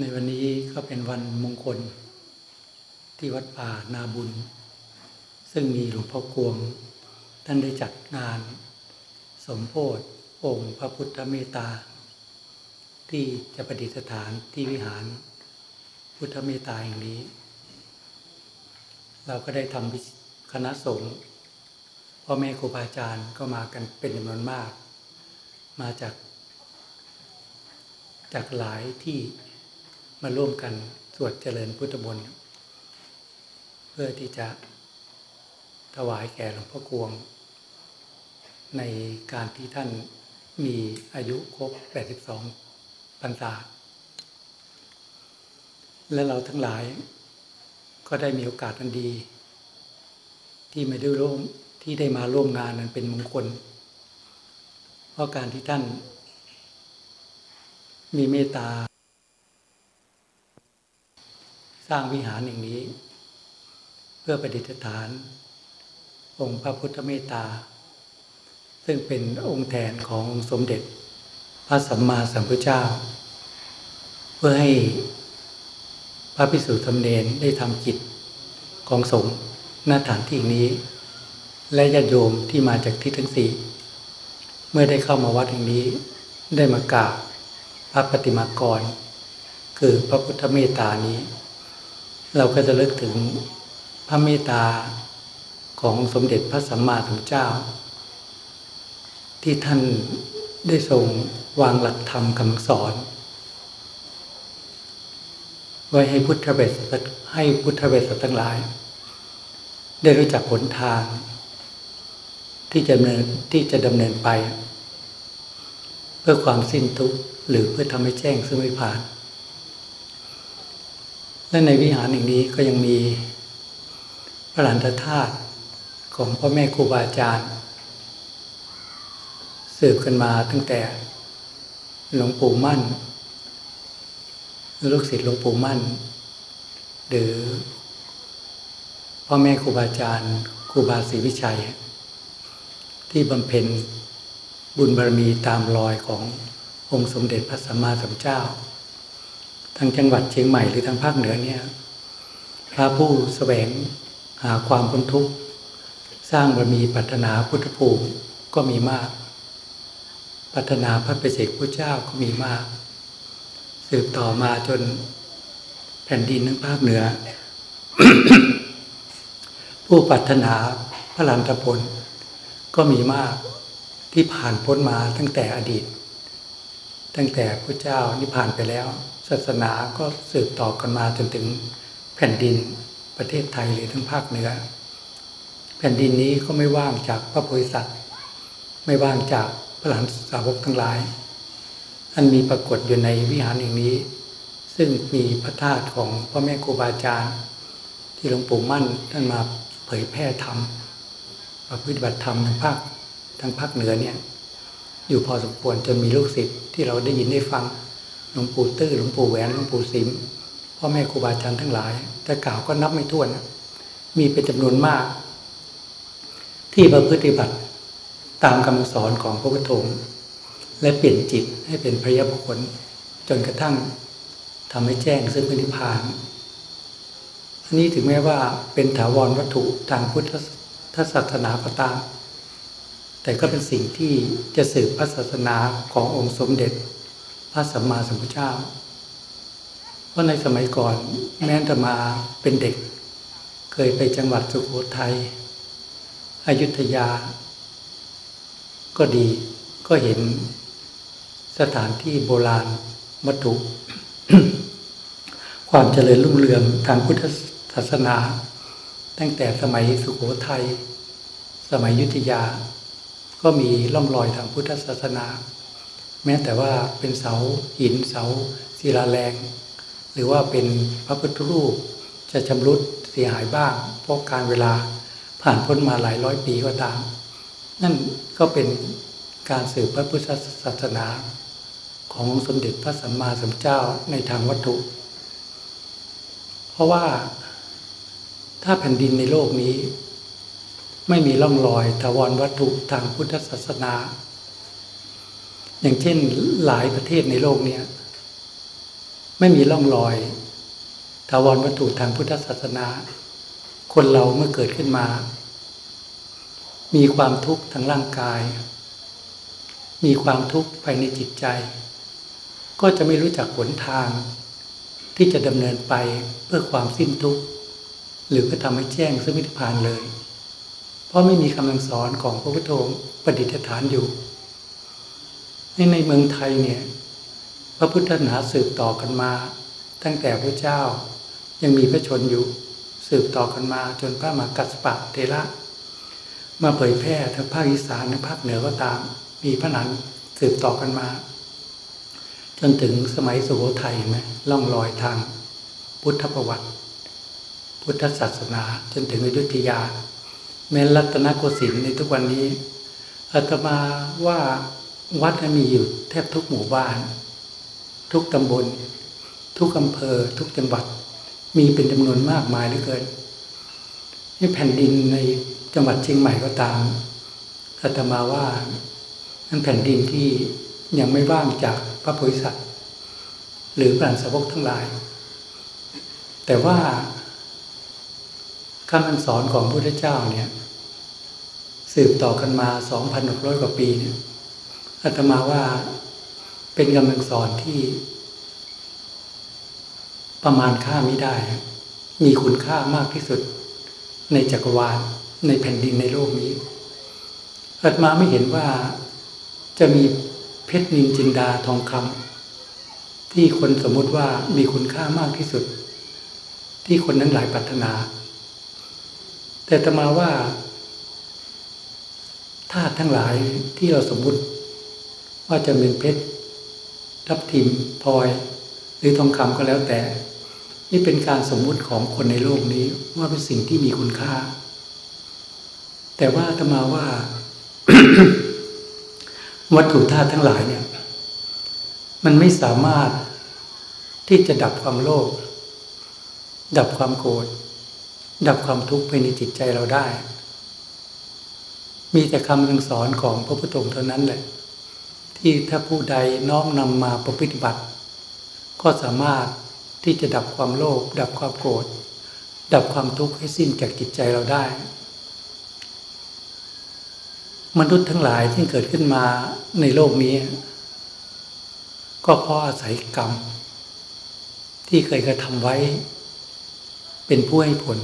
ในวันนี้ก็เป็นวันมงคล ที่วัดป่านาบุญ ซึ่งมีหลวงพ่อกวง ท่านได้จัดงาน สมโพธิองค์พระพุทธเมตตา ที่จะประดิษฐานที่วิหาร พุทธเมตตาแห่งนี้ เราก็ได้ทำคณะสงฆ์พ่อแม่ครูบาอาจารย์ก็มากันเป็นจำนวนมาก มาจาก จากหลายที่ มาร่วมกันสวดเจริญพุทธมนต์เพื่อที่จะถวายแก่หลวงพ่อกวง ในการที่ท่านมีอายุครบ 82 พรรษา และเราทั้งหลายก็ได้มีโอกาสอันดี ที่ไม่ได้ร่วมที่ได้มาร่วมงานนั้นเป็นมงคล เพราะการที่ท่านมีเมตตา สร้างวิหารอย่างนี้ เพื่อประดิษฐาน องค์พระพุทธเมตตา ซึ่งเป็นองค์แทนขององค์สมเด็จ พระสัมมาสัมพุทธเจ้า เพื่อให้พระภิกษุธรรมเนรได้ทำกิจของสงฆ์หน้าฐานที่นี้ และญาติโยมที่มาจากทิศทั้งสี่เมื่อได้เข้ามาวัดแห่งนี้ ได้มากราบพระปฏิมากร คือพระพุทธเมตตานี้ เราก็จะลิกถึงพระเมตตาของสมเด็จพระสัมมาสัมพุทธเจ้า ที่ท่านได้ทรงวางหลักธรรมคำสอน ไว้ให้พุทธเบสให้พุทธเบสทั้งหลาย ได้รู้จักหนทาง ที่จะดำเนินที่จะดำเนินไป เพื่อความสิ้นทุกข์หรือเพื่อทำให้แจ้งซึ่งไม่ผ่าน และในวิหารแห่งนี้ก็ยังมีพระหลานธาตุของพ่อแม่ครูบาอาจารย์ สืบกันมาตั้งแต่หลวงปู่มั่น ลูกศิษย์หลวงปู่มั่น หรือพ่อแม่ครูบาอาจารย์ครูบาศรีวิชัย ที่บำเพ็ญบุญบารมีตามรอยขององค์สมเด็จพระสัมมาสัมพุทธเจ้า ทั้งจังหวัดเชียงใหม่หรือทางภาคเหนือเนี่ยพระผู้แสวงหาความพ้นทุกข์ สร้างบารมีปัฒนาพุทธภูมิก็มีมากพัฒนาพระเปรเจกพุทธเจ้าก็มีมาก สืบต่อมาจนแผ่นดินทั้งภาคเหนือ ผู้ปรารถนาพระลันตพลก็มีมากที่ผ่านพ้นมาตั้งแต่อดีต ตั้งแต่พระเจ้านิพพานไปแล้ว ศาสนาก็สืบต่อกันมาจนถึงแผ่นดินประเทศไทยหรือทั้งภาคเหนือ แผ่นดินนี้ก็ไม่ว่างจากพระโพธิสัตว์ ไม่ว่างจากพระหลานสาวกทั้งหลาย อันมีปรากฏอยู่ในวิหารแห่งนี้ ซึ่งมีพระธาตุของพ่อแม่ครูบาอาจารย์ที่หลวงปู่มั่นท่านมาเผยแพร่ธรรมประพฤติบัติธรรมทางภาคทางภาคเหนือเนี่ยอยู่พอสมควรจนมีลูกศิษย์ที่เราได้ยินได้ฟัง หลวงปู่ตื้อหลวงปู่แหวนหลวงปู่สิมพ่อแม่ครูบาอาจารย์ทั้งหลาย แต่กล่าวก็นับไม่ถ้วนมีเป็นจำนวนมาก ที่ประพฤติบัติตามคำสอนของพระพุทธองค์และเปลี่ยนจิตให้เป็นพระยาบุคคลจนกระทั่งทำให้แจ้งซึ่งเป็นนิพพานอันนี้ถึงแม้ว่าเป็นถาวรวัตถุทางพุทธศาสนาก็ตามแต่ก็เป็นสิ่งที่จะสืบพระศาสนาขององค์สมเด็จ ระสัมมาสัมพุทธเจ้า เพราะในสมัยก่อนแม้แต่มาเป็นเด็ก เคยไปจังหวัดสุโขทัยอยุธยา ก็ดีก็เห็นสถานที่โบราณวัตถุ ความเจริญรุ่งเรืองทางพุทธศาสนา ตั้งแต่สมัยสุโขทัยสมัยยุธยา ก็มีร่องรอยทางพุทธศาสนา แม้แต่ว่าเป็นเสาหินเสาศิลาแรง หรือว่าเป็นพระพุทธรูปจะชำรุดเสียหายบ้าง เพราะการเวลาผ่านพ้นมาหลายร้อยปีก็ตาม นั่นก็เป็นการสืบพระพุทธศาสนาของสมเด็จพระสัมมาสัมพุทธเจ้าในทางวัตถุ เพราะว่าถ้าแผ่นดินในโลกนี้ ไม่มีร่องรอยถาวรวัตถุทางพุทธศาสนา อย่างเช่นหลายประเทศในโลกเนี้ยไม่มีร่องรอยทาวรวัตถุทางพุทธศาสนา คนเราเมื่อเกิดขึ้นมา มีความทุกข์ทางร่างกาย มีความทุกข์ภายในจิตใจ ก็จะไม่รู้จักหนทาง ที่จะดำเนินไปเพื่อความสิ้นทุกข์ หรือเพื่อทำให้แจ้งสมิธพานเลย เพราะไม่มีคำสอนของพระพุทธองค์ประดิษฐานอยู่ นในเมืองไทยเนี่ยพระพุทธศาสนาสืบต่อกันมา ตั้งแต่พระเจ้ายังมีพระชนอยู่สืบต่อกันมาจนพระมหากัสปะเทระมาเผยแพร่ทั้งภาคอีสานและภาคเหนือก็ตาม มีพระนันสืบต่อกันมา จนถึงสมัยสุโขทัยไหมล่องรอยทางพุทธประวัติ พุทธศาสนา จนถึงอยุธยา แม้รัตนโกสินทร์ในทุกวันนี้อาตมาว่า วัดมีอยู่แทบทุกหมู่บ้าน ทุกตำบล ทุกอำเภอ ทุกจังหวัด มีเป็นจำนวนมากมายเหลือเกินนี่แผ่นดินในจังหวัดเชียงใหม่ก็ตามอาตมาว่านั่นแผ่นดินที่ยังไม่ว่างจากพระโพธิสัตว์หรือพระสาวกทั้งหลาย แต่ว่าคำสอนของพระพุทธเจ้าเนี่ย สืบต่อกันมา 2,600 กว่าปีเนี่ย อาตมาว่าเป็นคำสอนที่ ประมาณค่าไม่ได้ มีคุณค่ามากที่สุด ในจักรวาลในแผ่นดินในโลกนี้อาตมาไม่เห็นว่าจะมีเพชรนินจินดาทองคำที่คนสมมติว่ามีคุณค่ามากที่สุด ที่คนนั้นหลายปรารถนา แต่ตมาว่าธาตุทั้งหลายที่เราสมมุติ ว่าจะเป็นเพชรทับทิมพลอย หรือทองคำก็แล้วแต่ นี่เป็นการสมมุติของคนในโลกนี้ว่าเป็นสิ่งที่มีคุณค่า แต่ว่าตมาว่า วัตถุธาตุทั้งหลายเนี่ย มันไม่สามารถที่จะดับความโลภดับความโกรธดับความทุกข์ภายในจิตใจเราได้ มีแต่คำสั่งสอนของพระพุทธองค์เท่านั้นแหละ ที่ถ้าผู้ใดน้อมนำมาประพฤติบัติ ก็สามารถที่จะดับความโลภดับความโกรธดับความทุกข์ให้สิ้นจากจิตใจเราได้ มนุษย์ทั้งหลายที่เกิดขึ้นมาในโลกนี้ ก็เพราะอาศัยกรรม ที่เคยกระทำไว้ เป็นผู้ให้ผล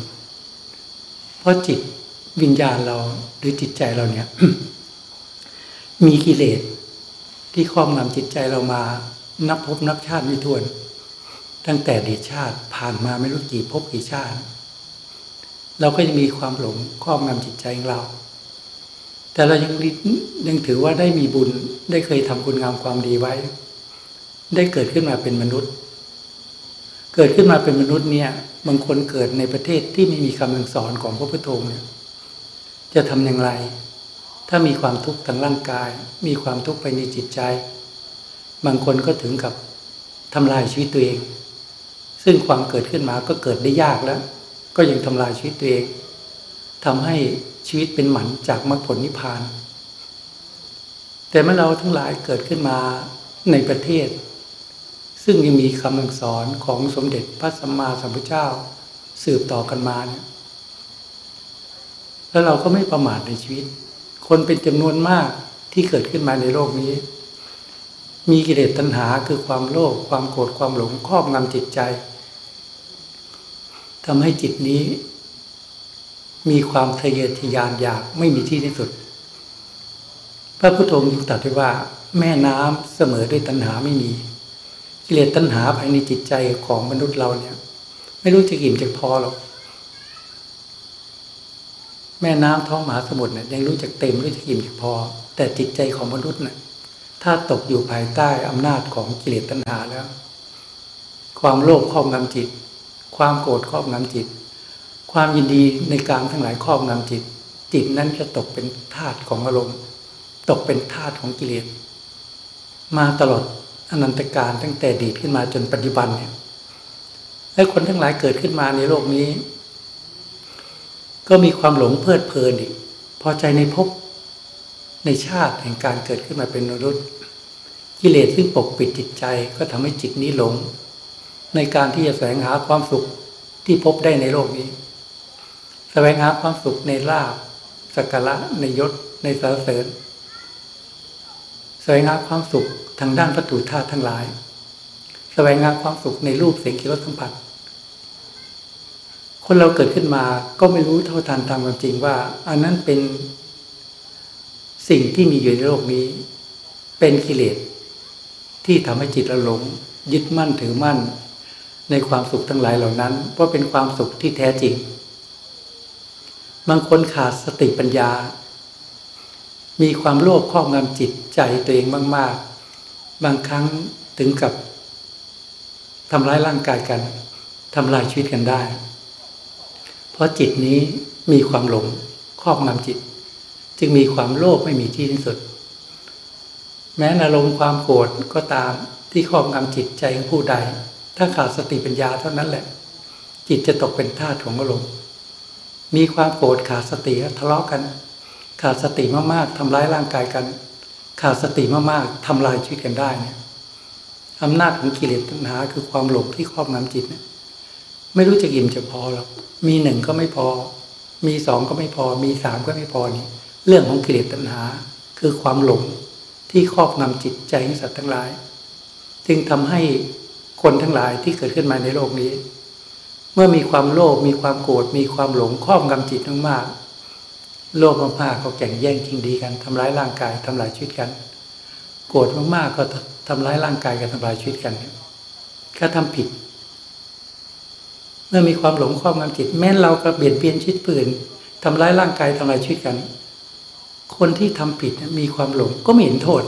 เพราะจิตวิญญาณเราหรือจิตใจเราเนี่ย มีกิเลส ที่ครอบงำจิตใจเรามานับพบนับชาติไม่ถ้วน ตั้งแต่เดีชาติผ่านมาไม่รู้กี่ภพกี่ชาติ เราก็ยังมีความหลงครอบงำจิตใจของเรา แต่เรายังยังถือว่าได้มีบุญได้เคยทำคุณงามความดีไว้ ได้เกิดขึ้นมาเป็นมนุษย์ เกิดขึ้นมาเป็นมนุษย์เนี่ยบางคนเกิดในประเทศที่ไม่มีคำสั่งสอนของพระพุทธองค์เนี่ยจะทำอย่างไร ถ้ามีความทุกข์ทางร่างกาย มีความทุกข์ภายในจิตใจ บางคนก็ถึงกับทำลายชีวิตตัวเอง ซึ่งความเกิดขึ้นมาก็เกิดได้ยากแล้ว ก็ยังทำลายชีวิตตัวเองทำให้ชีวิตเป็นหมันจากมรรคผลนิพพาน แต่เมื่อเราทั้งหลายเกิดขึ้นมาในประเทศ ซึ่งยังมีคำสอนของสมเด็จพระสัมมาสัมพุทธเจ้าสืบต่อกันมาเนี่ยแล้วเราก็ไม่ประมาทในชีวิต คนเป็นจำนวนมากที่เกิดขึ้นมาในโลกนี้ มีกิเลสตัณหาคือความโลภความโกรธความหลงครอบงำจิตใจทำให้จิตนี้ มีความทะเยอทะยานอยากไม่มีที่ที่สุด พระพุทธองค์ตรัสไว้ว่า แม่น้ำเสมอด้วยตัณหาไม่มี กิเลสตัณหาภายในจิตใจของมนุษย์เราเนี่ย ไม่รู้จะกิ่มจะพอหรอก แม่น้ำท้องมหาสมุทรเนี่ยยังรู้จักเต็มรู้จักอิ่มจักพอ แต่จิตใจของมนุษย์เนี่ยถ้าตกอยู่ภายใต้อำนาจของกิเลสตัณหาแล้ว ความโลภครอบงำจิต ความโกรธครอบงำจิต ความยินดีในกลางทั้งหลายครอบงำจิต จิตนั้นจะตกเป็นธาตุของอารมณ์ ตกเป็นธาตุของกิเลสมาตลอดอนันตการตั้งแต่ดีขึ้นมาจนปัจจุบันเนี่ยและคนทั้งหลายเกิดขึ้นมาในโลกนี้ ก็มีความหลงเพลิดเพลินอีก พอใจในภพในชาติแห่งการเกิดขึ้นมาเป็นมนุษย์ กิเลสซึ่งปกปิดจิตใจก็ทำให้จิตนี้หลง ในการที่จะแสวงหาความสุขที่พบได้ในโลกนี้ แสวงหาความสุขในลาบสักการะในยศในสารเสริญแสวงหาความสุขทางด้านวัตถุธาตุทั้งหลาย แสวงหาความสุขในรูปเสียงกลิ่นรสสัมผัส คนเราเกิดขึ้นมาก็ไม่รู้เท่าทันตามความจริงว่า อันนั้นเป็นสิ่งที่มีอยู่ในโลกนี้ เป็นกิเลสที่ทำให้จิตเราหลง ยึดมั่นถือมั่น ในความสุขทั้งหลายเหล่านั้นเพราะเป็นความสุขที่แท้จริง บางคนขาดสติปัญญา มีความโลภครอบงำจิตใจตัวเองมาก ๆ บางครั้งถึงกับทำร้ายร่างกายกันทำลายชีวิตกันได้ เพราะจิตนี้มีความหลงครอบงำจิต จึงมีความโลภไม่มีที่สิ้นสุด แม้อารมณ์ความโกรธก็ตามที่ครอบงำจิตใจของผู้ใด ถ้าขาดสติปัญญาเท่านั้นแหละ จิตจะตกเป็นทาสของอารมณ์มีความโกรธขาดสติทะเลาะกัน ขาดสติมากๆทำร้ายร่างกายกัน ขาดสติมากๆทำลายชีวิตกันได้เนี่ยอำนาจของกิเลสตัณหาคือความหลงที่ครอบงำจิตเนี่ย ไม่รู้จะอิ่มจะพอหรอกมีหนึ่งก็ไม่พอ มีสองก็ไม่พอ มีสามก็ไม่พอนี่เรื่องของกิเลสตัณหา คือความหลงที่ครอบงำจิตใจของสัตว์ทั้งหลาย จึงทำให้คนทั้งหลายที่เกิดขึ้นมาในโลกนี้ เมื่อมีความโลภมีความโกรธมีความหลงครอบงำจิตมากๆโลภมากๆก็แข่งแย่งชิงดีกันทำร้ายร่างกายทำลายชีวิตกัน โกรธมากๆก็ทำร้ายร่างกายกันทำลายชีวิตกัน ก็ทำผิด มื่อมีความหลงครอบงำจิต แม้เราก็เบียดเบียนชีวิตปืนทำร้ายร่างกายทำลายชีวิตกัน คนที่ทำผิดมีความหลงก็ไม่เห็นโทษ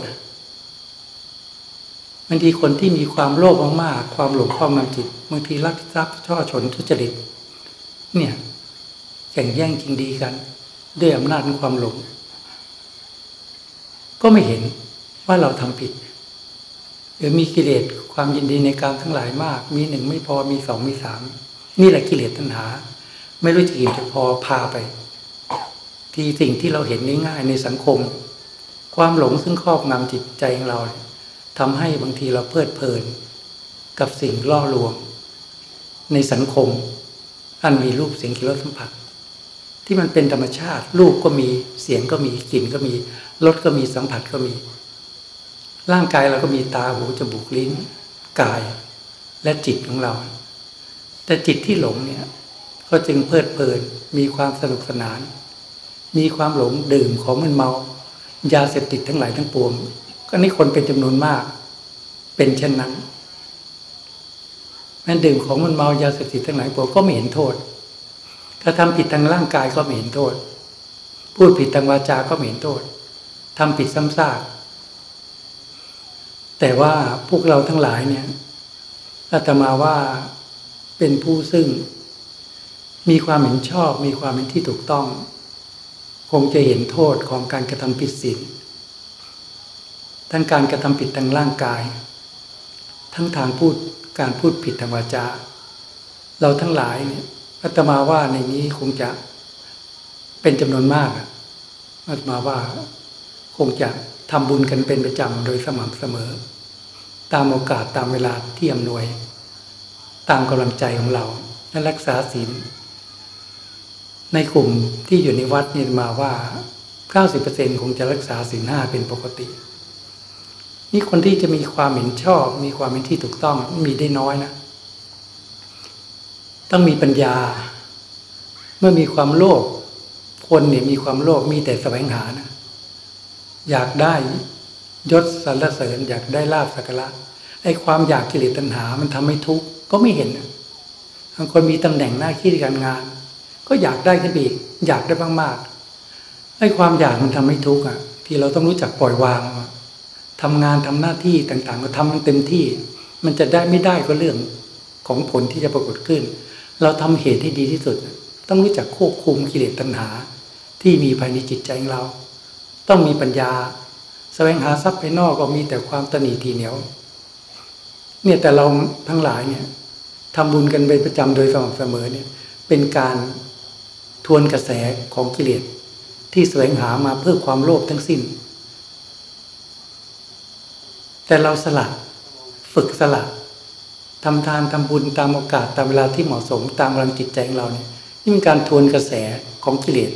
บางทีคนที่มีความโลภมากๆความหลงครอบงำจิตบางทีรักทรัพย์ช่อชนทุจริต เนี่ยแข่งแย่งจริงดีกัน ด้วยอำนาจของความหลง ก็ไม่เห็นว่าเราทำผิดหรือมีกิเลสความยินดีในการทั้งหลายมาก มีหนึ่งไม่พอมีสองมีสาม นี่แหละกิเลสตัณหา ไม่รู้จะกี่จะพอพาไป ที่สิ่งที่เราเห็นง่ายในสังคม ความหลงซึ่งครอบงำจิตใจของเราทำให้บางทีเราเพลิดเพลิน กับสิ่งล่อลวง ในสังคม อันมีรูปเสียงกลิ่นรสสัมผัส ที่มันเป็นธรรมชาติ รูปก็มีเสียงก็มีกลิ่นก็มีรสก็มีสัมผัสก็มี ร่างกายเราก็มีตาหูจมูกลิ้นกายและจิตของเรา แต่จิตที่หลงเนี่ย ก็จึงเพลิดเพลินมีความสนุกสนาน มีความหลงดื่มของมันเมา ยาเสพติดทั้งหลายทั้งปวง ก็นี่คนเป็นจำนวนมาก เป็นเช่นนั้นแม้ดื่มของมันเมายาเสพติดทั้งหลายปวงก็ไม่เห็นโทษถ้าทำผิดทางร่างกายก็ไม่เห็นโทษ พูดผิดทางวาจาก็ไม่เห็นโทษทำผิดซ้ำซากแต่ว่าพวกเราทั้งหลายเนี่ยอาตมาว่า เป็นผู้ซึ่ง มีความเห็นชอบมีความเห็นที่ถูกต้อง คงจะเห็นโทษของการกระทำผิดศีลทั้งการกระทำผิดทางร่างกาย ทั้งทางพูดการพูดผิดทางวาจา เราทั้งหลายเนี่ยอาตมาว่าในนี้คงจะเป็นจำนวนมากอาตมาว่าคงจะทำบุญกันเป็นประจำโดยสม่ำเสมอ ตามโอกาสตามเวลาที่อำนวย ตามกำลังใจของเราและรักษาศีลในกลุ่มที่อยู่ในวัดนี่มาว่า 90%คงจะรักษาศีลห้าเป็นปกติ นี่คนที่จะมีความเห็นชอบ มีความเห็นที่ถูกต้องมีได้น้อยนะ ต้องมีปัญญา เมื่อมีความโลภคนเนี่ยมีความโลภมีแต่แสวงหานะ อยากได้ยศสรรเสริญอยากได้ลาบสักการะไอ้ความอยากกิเลสตัณหามันทำให้ทุกข์ ก็ไม่เห็นบางคนมีตำแหน่งหน้าที่การงาน ก็อยากได้ขึ้นอีกอยากได้มากๆไอ้ความอยากมันทำให้ทุกข์อะ ที่เราต้องรู้จักปล่อยวางทำงานทำหน้าที่ต่างๆ ก็ทำมันเต็มที่ มันจะได้ไม่ได้ก็เรื่องของผลที่จะปรากฏขึ้น เราทำเหตุที่ดีที่สุด ต้องรู้จักควบคุมกิเลสตัณหา ที่มีภายในจิตใจของเรา ต้องมีปัญญาแสวงหาทรัพย์ภายนอกก็มีแต่ความตนีทีเหนียว เนี่ยแต่เราทั้งหลายเนี่ยทำบุญกันเป็นประจำโดยสม่ำเสมอเนี่ยเป็นการทวนกระแสของกิเลสที่แสวงหามาเพื่อความโลภทั้งสิ้น แต่เราสละฝึกสละทำทานทำบุญตามโอกาสตามเวลาที่เหมาะสมตามกำลังจิตใจของเราเนี่ยนี่เป็นการทวนกระแสของกิเลส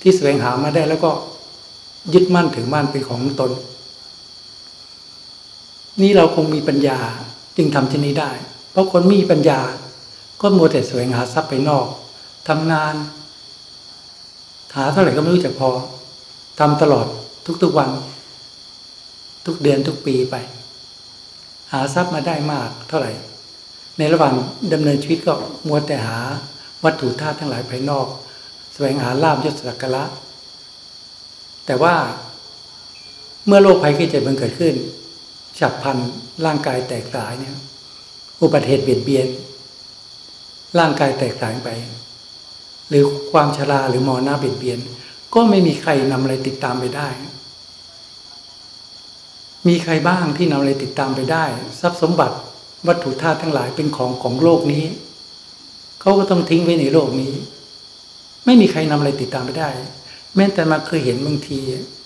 ที่แสวงหามาได้แล้วก็ยึดมั่นถือมั่นเป็นของตน นี่เราคงมีปัญญา จึงทำเช่นนี้ได้ เพราะคนมีปัญญา ก็มัวแต่แสวงหาทรัพย์ไปนอกทำงาน หาเท่าไหร่ก็ไม่รู้จักพอทำตลอดทุกๆวัน ทุกเดือนทุกปีไป หาทรัพย์มาได้มากเท่าไหร่ ในระหว่างดำเนินชีวิตก็มัวแต่หาวัตถุธาตุทั้งหลายภายนอก แสวงหาลาบยศสักการะแต่ว่าเมื่อโรคภัยไข้เจ็บมันเกิดขึ้น ฉับพันร่างกายแตกสายเนี่ย อุบัติเหตุเบียดเบียน ร่างกายแตกสายไป หรือความชราหรือมอหน้าเบียดเบียน ก็ไม่มีใครนำอะไรติดตามไปได้ มีใครบ้างที่นำอะไรติดตามไปได้ ทรัพย์สมบัติวัตถุธาตุทั้งหลายเป็นของของโลกนี้เขาก็ต้องทิ้งไว้ในโลกนี้ ไม่มีใครนำอะไรติดตามไปได้ แม้แต่มาเคยเห็นบางที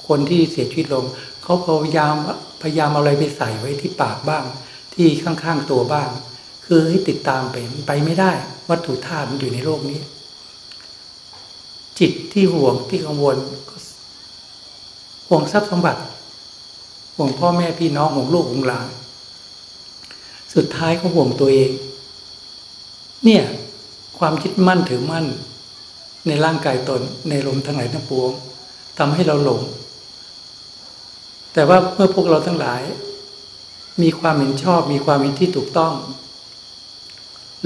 คนที่เสียชีวิตลงเขาพยายามพยายามเอาอะไรไปใส่ไว้ที่ปากบ้าง ที่ข้างๆตัวบ้าง คือให้ติดตามไปไปไม่ได้ วัตถุธาตุมันอยู่ในโลกนี้ จิตที่ห่วงที่กังวลห่วงทรัพย์สมบัติห่วงพ่อแม่พี่น้องห่วงลูกห่วงหลานสุดท้ายก็ห่วงตัวเอง เนี่ยความคิดมั่นถือมั่น ในร่างกายตนในลมทั้งหลายทั้งปวงทำให้เราหลง แต่ว่าเมื่อพวกเราทั้งหลาย มีความเห็นชอบมีความเห็นที่ถูกต้อง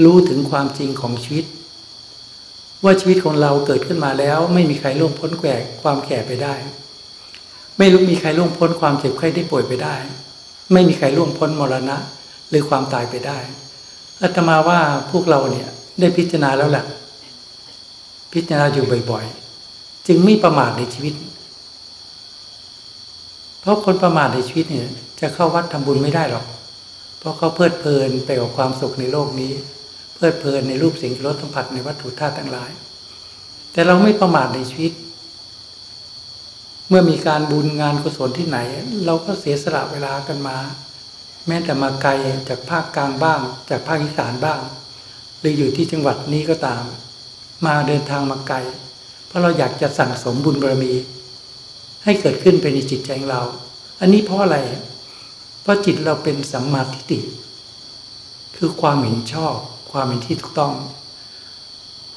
รู้ถึงความจริงของชีวิต ว่าชีวิตของเราเกิดขึ้นมาแล้ว ไม่มีใครล่วงพ้นแก่ความแก่ไปได้ ไม่รู้มีใครล่วงพ้นความเจ็บไข้ได้ป่วยไปได้ ไม่มีใครล่วงพ้นมรณะ หรือความตายไปได้อาตมาว่าพวกเราเนี่ยได้พิจารณาแล้วแหละพิจารณาอยู่บ่อยๆ จึงไม่ประมาทในชีวิต เพราะคนประมาทในชีวิตเนี่ย จะเข้าวัดทำบุญไม่ได้หรอก เพราะเขาเพลิดเพลินไปกับความสุขในโลกนี้ เพลิดเพลินในรูปสิ่งรสสัมผัสในวัตถุธาตุทั้งหลาย แต่เราไม่ประมาทในชีวิต เมื่อมีการบุญงานกุศลที่ไหน เราก็เสียสละเวลากันมา แม้แต่มาไกลจากภาคกลางบ้าง จากภาคอีสานบ้าง หรืออยู่ที่จังหวัดนี้ก็ตาม มาเดินทางมาไกล เพราะเราอยากจะสั่งสมบุญบารมี ให้เกิดขึ้นเป็นในจิตใจของเรา อันนี้เพราะอะไร เพราะจิตเราเป็นสัมมาทิฏฐิคือความเห็นชอบ ความเห็นที่ถูกต้อง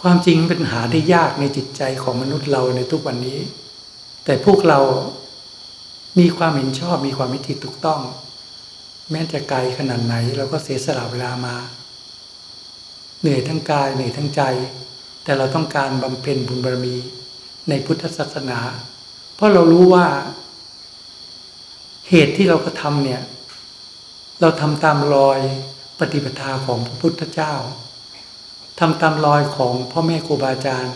ความจริงเป็นหาได้ยากในจิตใจของมนุษย์เราในทุกวันนี้ แต่พวกเรามีความเห็นชอบมีความเห็นที่ถูกต้อง แม้จะไกลขนาดไหนเราก็เสียสละเวลามา เหนื่อยทั้งกายเหนื่อยทั้งใจ แต่เราต้องการบำเพ็ญบุญบารมีในพุทธศาสนา เพราะเรารู้ว่าเหตุที่เรากระทำเนี่ย เราทำตามรอยปฏิปทาของพระพุทธเจ้าทำตามรอยของพ่อแม่ครูบาอาจารย์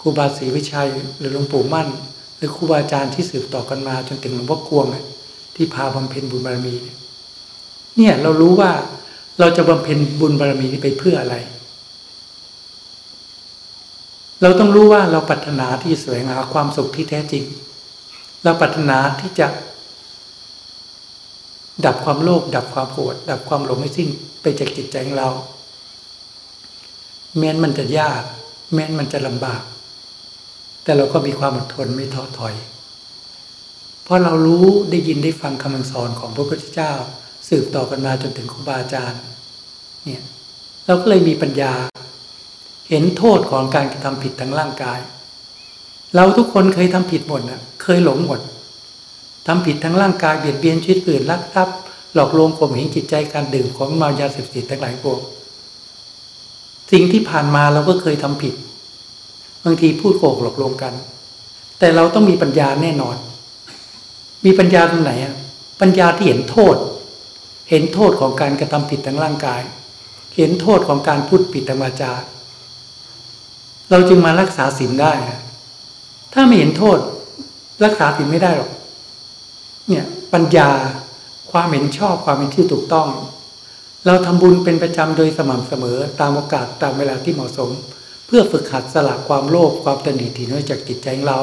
ครูบาศรีวิชัย หรือหลวงปู่มั่น หรือครูบาอาจารย์ที่สืบต่อกันมา จนถึงหลวงพ่อกวงที่พาบำเพ็ญบุญบารมี เนี่ยเนี่ยเรารู้ว่าเราจะบำเพ็ญบุญบารมีนี้ไปเพื่ออะไร เราต้องรู้ว่าเราปรารถนาที่สวยงหาความสุขที่แท้จริง เราปรารถนาที่จะ ดับความโลภดับความโกรธดับความหลงให้สิ้นไปจากจิตใจของเรา แม้นมันจะยาก แม้นมันจะลำบาก แต่เราก็มีความอดทนไม่ท้อถอย เพราะเรารู้ได้ยินได้ฟังคำสอนของพระพุทธเจ้า สืบต่อกันมาจนถึงครูบาอาจารย์ เนี่ยเราก็เลยมีปัญญา เห็นโทษของการกระทำผิดทางร่างกาย เราทุกคนเคยทำผิดหมดนะเคยหลงหมดทำผิดทางร่างกายเบียดเบียนชีวิตอื่นลักทรัพย์หลอกลวงข่มเหงจิตใจการดื่มของเมายาเสพติดทั้งหลายพวกสิ่งที่ผ่านมาเราก็เคยทำผิดบางทีพูดโกหกหลอกลวงกัน แต่เราต้องมีปัญญาแน่นอน มีปัญญาตรงไหนอะปัญญาที่เห็นโทษ เห็นโทษของการกระทำผิดทางร่างกาย เห็นโทษของการพูดผิดทางวาจา เราจึงมารักษาศีลได้ ถ้าไม่เห็นโทษ รักษาศีลไม่ได้หรอก เนี่ยปัญญาความเห็นชอบความเห็นที่ถูกต้อง เราทำบุญเป็นประจำโดยสม่ำเสมอตามโอกาสตามเวลาที่เหมาะสม เพื่อฝึกหัดสละความโลภความตนีถี่น้อยจากจิตใจของเรา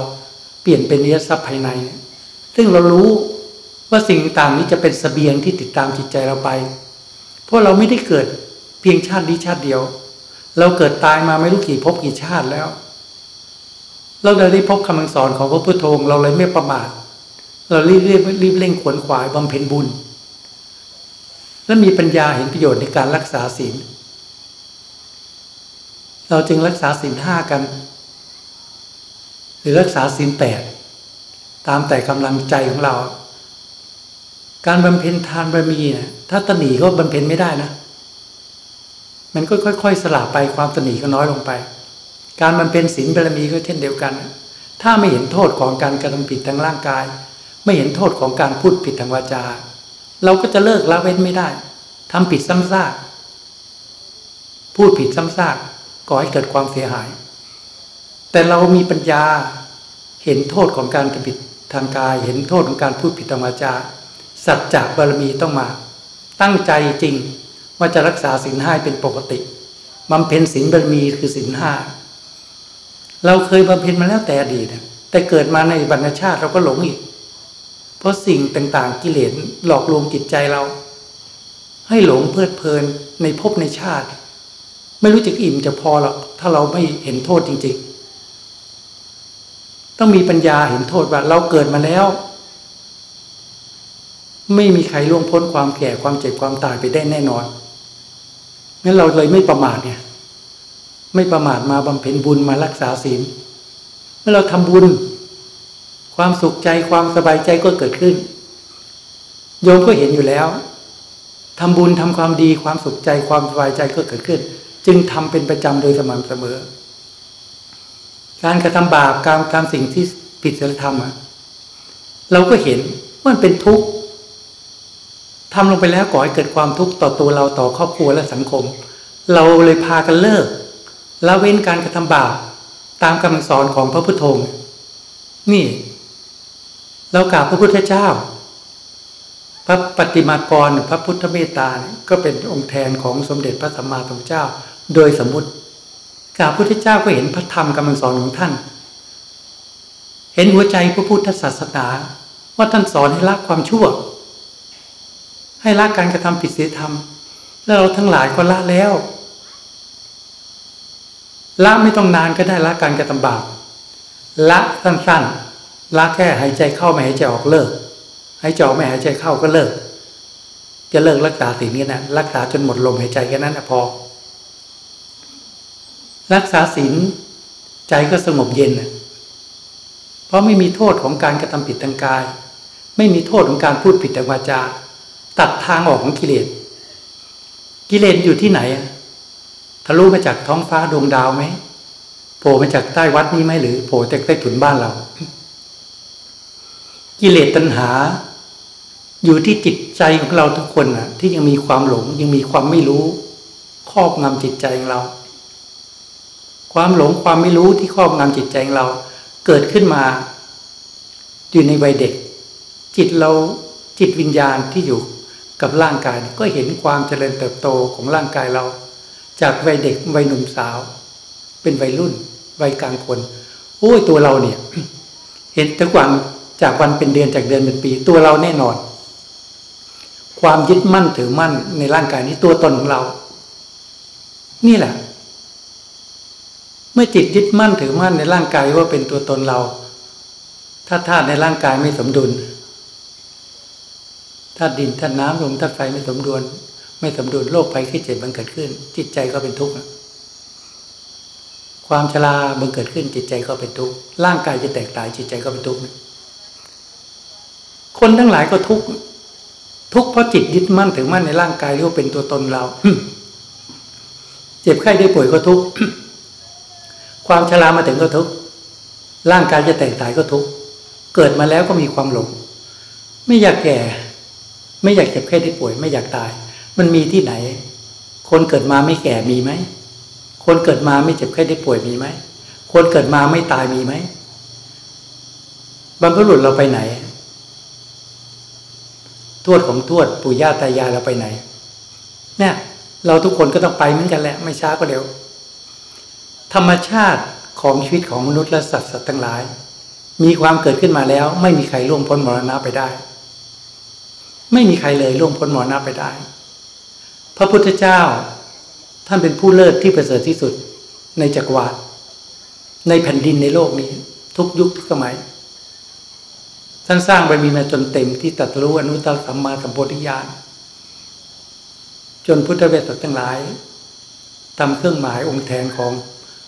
เปลี่ยนเป็นเนื้อทรัพย์ภายใน ซึ่งเรารู้ว่าสิ่งต่างนี้จะเป็นสเสบียงที่ติดตามจิตใจเราไป เพราะเราไม่ได้เกิดเพียงชาตินี้ชาติเดียว เราเกิดตายมาไม่รู้กี่ภพกี่ชาติแล้ว เราได้พบคำสอนของพระพุทโธเราเลยไม่ประมาทเรารีบรีบรีบเร่งขวนขวายบำเพ็ญบุญ และมีปัญญาเห็นประโยชน์ในการรักษาศีลเราจึงรักษาศีลห้ากัน หรือรักษาศีลแปดตามแต่กำลังใจของเรา การบำเพ็ญทานบารมีเนี่ยถ้าตนีก็บำเพ็ญไม่ได้นะ มันก็ค่อยๆ สลับไปความตนีก็น้อยลงไป การบำเพ็ญศีลบารมีก็เช่นเดียวกัน ถ้าไม่เห็นโทษของการกระทำผิดทางร่างกาย ไม่เห็นโทษของการพูดผิดทางวาจา เราก็จะเลิกละเว้นไม่ได้ทำผิดซ้ำซากพูดผิดซ้ำซากก่อให้เกิดความเสียหาย แต่เรามีปัญญาเห็นโทษของการกระผิดทางกาย เห็นโทษของการพูดผิดธรรมจา สัจจะบารมีต้องมา ตั้งใจจริง ว่าจะรักษาศีลห้าเป็นปกติบำเพ็ญศีลบารมีคือศีลห้าเราเคยบำเพ็ญมาแล้วแต่อดีตแต่เกิดมาในบรรณชาติเราก็หลงอีก เพราะสิ่งต่างๆ กิเลสหลอกลวงจิตใจเรา ให้หลงเพลิดเพลินในภพในชาติ ไม่รู้จะอิ่มจะพอหรอกถ้าเราไม่เห็นโทษจริง ๆ ต้องมีปัญญาเห็นโทษว่าเราเกิดมาแล้ว ไม่มีใครล่วงพ้นความแก่ความเจ็บความตายไปได้แน่นอน งั้นเราเลยไม่ประมาทเนี่ยไม่ประมาทมาบำเพ็ญบุญมารักษาศีลเมื่อเราทำบุญ ความสุขใจความสบายใจก็เกิดขึ้น โยมก็เห็นอยู่แล้วทำบุญทำความดีความสุขใจความสบายใจก็เกิดขึ้น จึงทำเป็นประจำโดยสม่ำเสมอ การกระทำบาปการทำสิ่งที่ผิดศีลธรรมเราก็เห็นว่ามันเป็นทุกข์ ทำลงไปแล้วก่อให้เกิดความทุกข์ต่อตัวเราต่อครอบครัวและสังคม เราเลยพากันเลิกละเว้นการกระทำบาปตามคำสอนของพระพุทโธนี่ เรากราบพระพุทธเจ้า พระปฏิมากรพระพุทธเมตตาก็เป็นองค์แทนของสมเด็จพระสัมมาสัมพุทธเจ้า โดยสมมติกราบพุทธเจ้าก็เห็นพระธรรมคำสอนของท่าน เห็นหัวใจพระพุทธศาสนา ว่าท่านสอนให้ละความชั่ว ให้ละการกระทำผิดศีลธรรม แล้วเราทั้งหลายก็ละแล้วละไม่ต้องนานก็ได้ละการกระทำบาปละสั้นๆละแค่หายใจเข้าไม่หายใจออกเลิกหายใจออกไม่หายใจเข้าก็เลิก จะเลิกรักษาสิ่งนี้นะรักษาจนหมดลมหายใจแค่นั้นนะพอ รักษาศีลใจก็สงบเย็นเพราะไม่มีโทษของการกระทำผิดทางกาย ไม่มีโทษของการพูดผิดทางวาจา ตัดทางออกของกิเลส กิเลสอยู่ที่ไหนทะลุมาจากท้องฟ้าดวงดาวไหมโผล่มาจากใต้วัดนี้ไหมหรือโผล่จากใต้ถุนบ้านเรา กิเลสตัณหา อยู่ที่จิตใจของเราทุกคนนะที่ยังมีความหลงยังมีความไม่รู้ ครอบงำจิตใจของเรา ความหลงความไม่รู้ที่ครอบงำจิตใจของเรา เกิดขึ้นมา อยู่ในวัยเด็ก จิตเราจิตวิญญาณที่อยู่ กับร่างกายก็เห็นความเจริญเติบโตของร่างกายเรา จากวัยเด็กวัยหนุ่มสาว เป็นวัยรุ่นวัยกลางคนโอ้ยตัวเราเนี่ย เห็นทุกวันจากวันเป็นเดือนจากเดือนเป็นปี ตัวเราแน่นอน ความยึดมั่นถือมั่นในร่างกายนี้ตัวตนของเรา นี่แหละเมื่อจิตยึดมั่นถือมั่นในร่างกายว่าเป็นตัวตนเรา ถ้าธาตุในร่างกายไม่สมดุล ธาตุดินธาตุน้ำลมธาตุไฟไม่สมดุลไม่สมดุลโรคภัยไข้เจ็บมันเกิดขึ้น จิตใจก็เป็นทุกข์ความชรามันเกิดขึ้นจิตใจก็เป็นทุกข์ร่างกายจะแตกตายจิตใจก็เป็นทุกข์คนทั้งหลายก็ทุกข์ทุกข์เพราะจิตยึดมั่นถือมั่นในร่างกายที่ว่าเป็นตัวตนเราเจ็บไข้ได้ป่วยก็ทุกข์ความชรามาถึงก็ทุกข์ร่างกายจะแตกตายก็ทุกข์เกิดมาแล้วก็มีความหลง ไม่อยากแก่ ไม่อยากเจ็บแค่ได้ป่วย ไม่อยากตาย มันมีที่ไหน คนเกิดมาไม่แก่มีไหม คนเกิดมาไม่เจ็บแค่ได้ป่วยมีไหม คนเกิดมาไม่ตายมีไหมบรรพบุรุษเราไปไหน ทวดของทวดปู่ย่าตายายเราไปไหน เนี่ย เราทุกคนก็ต้องไปเหมือนกันแหละ ไม่ช้าก็เร็ว ธรรมชาติของชีวิตของมนุษย์และสัตว์สัตว์ทั้งหลาย มีความเกิดขึ้นมาแล้ว ไม่มีใครล่วงพ้นมรณะไปได้ ไม่มีใครเลยล่วงพ้นมรณะไปได้ พระพุทธเจ้า ท่านเป็นผู้เลิศที่ประเสริฐที่สุดในจักรวาลในแผ่นดินในโลกนี้ ทุกยุคทุกสมัย ท่านสร้างบารมีมาจนเต็มที่ตัดรู้อนุตตรสัมมาสัมโพธิญาณจนพุทธเวสสัทั้งหลายทำเครื่องหมายองค์แทนของ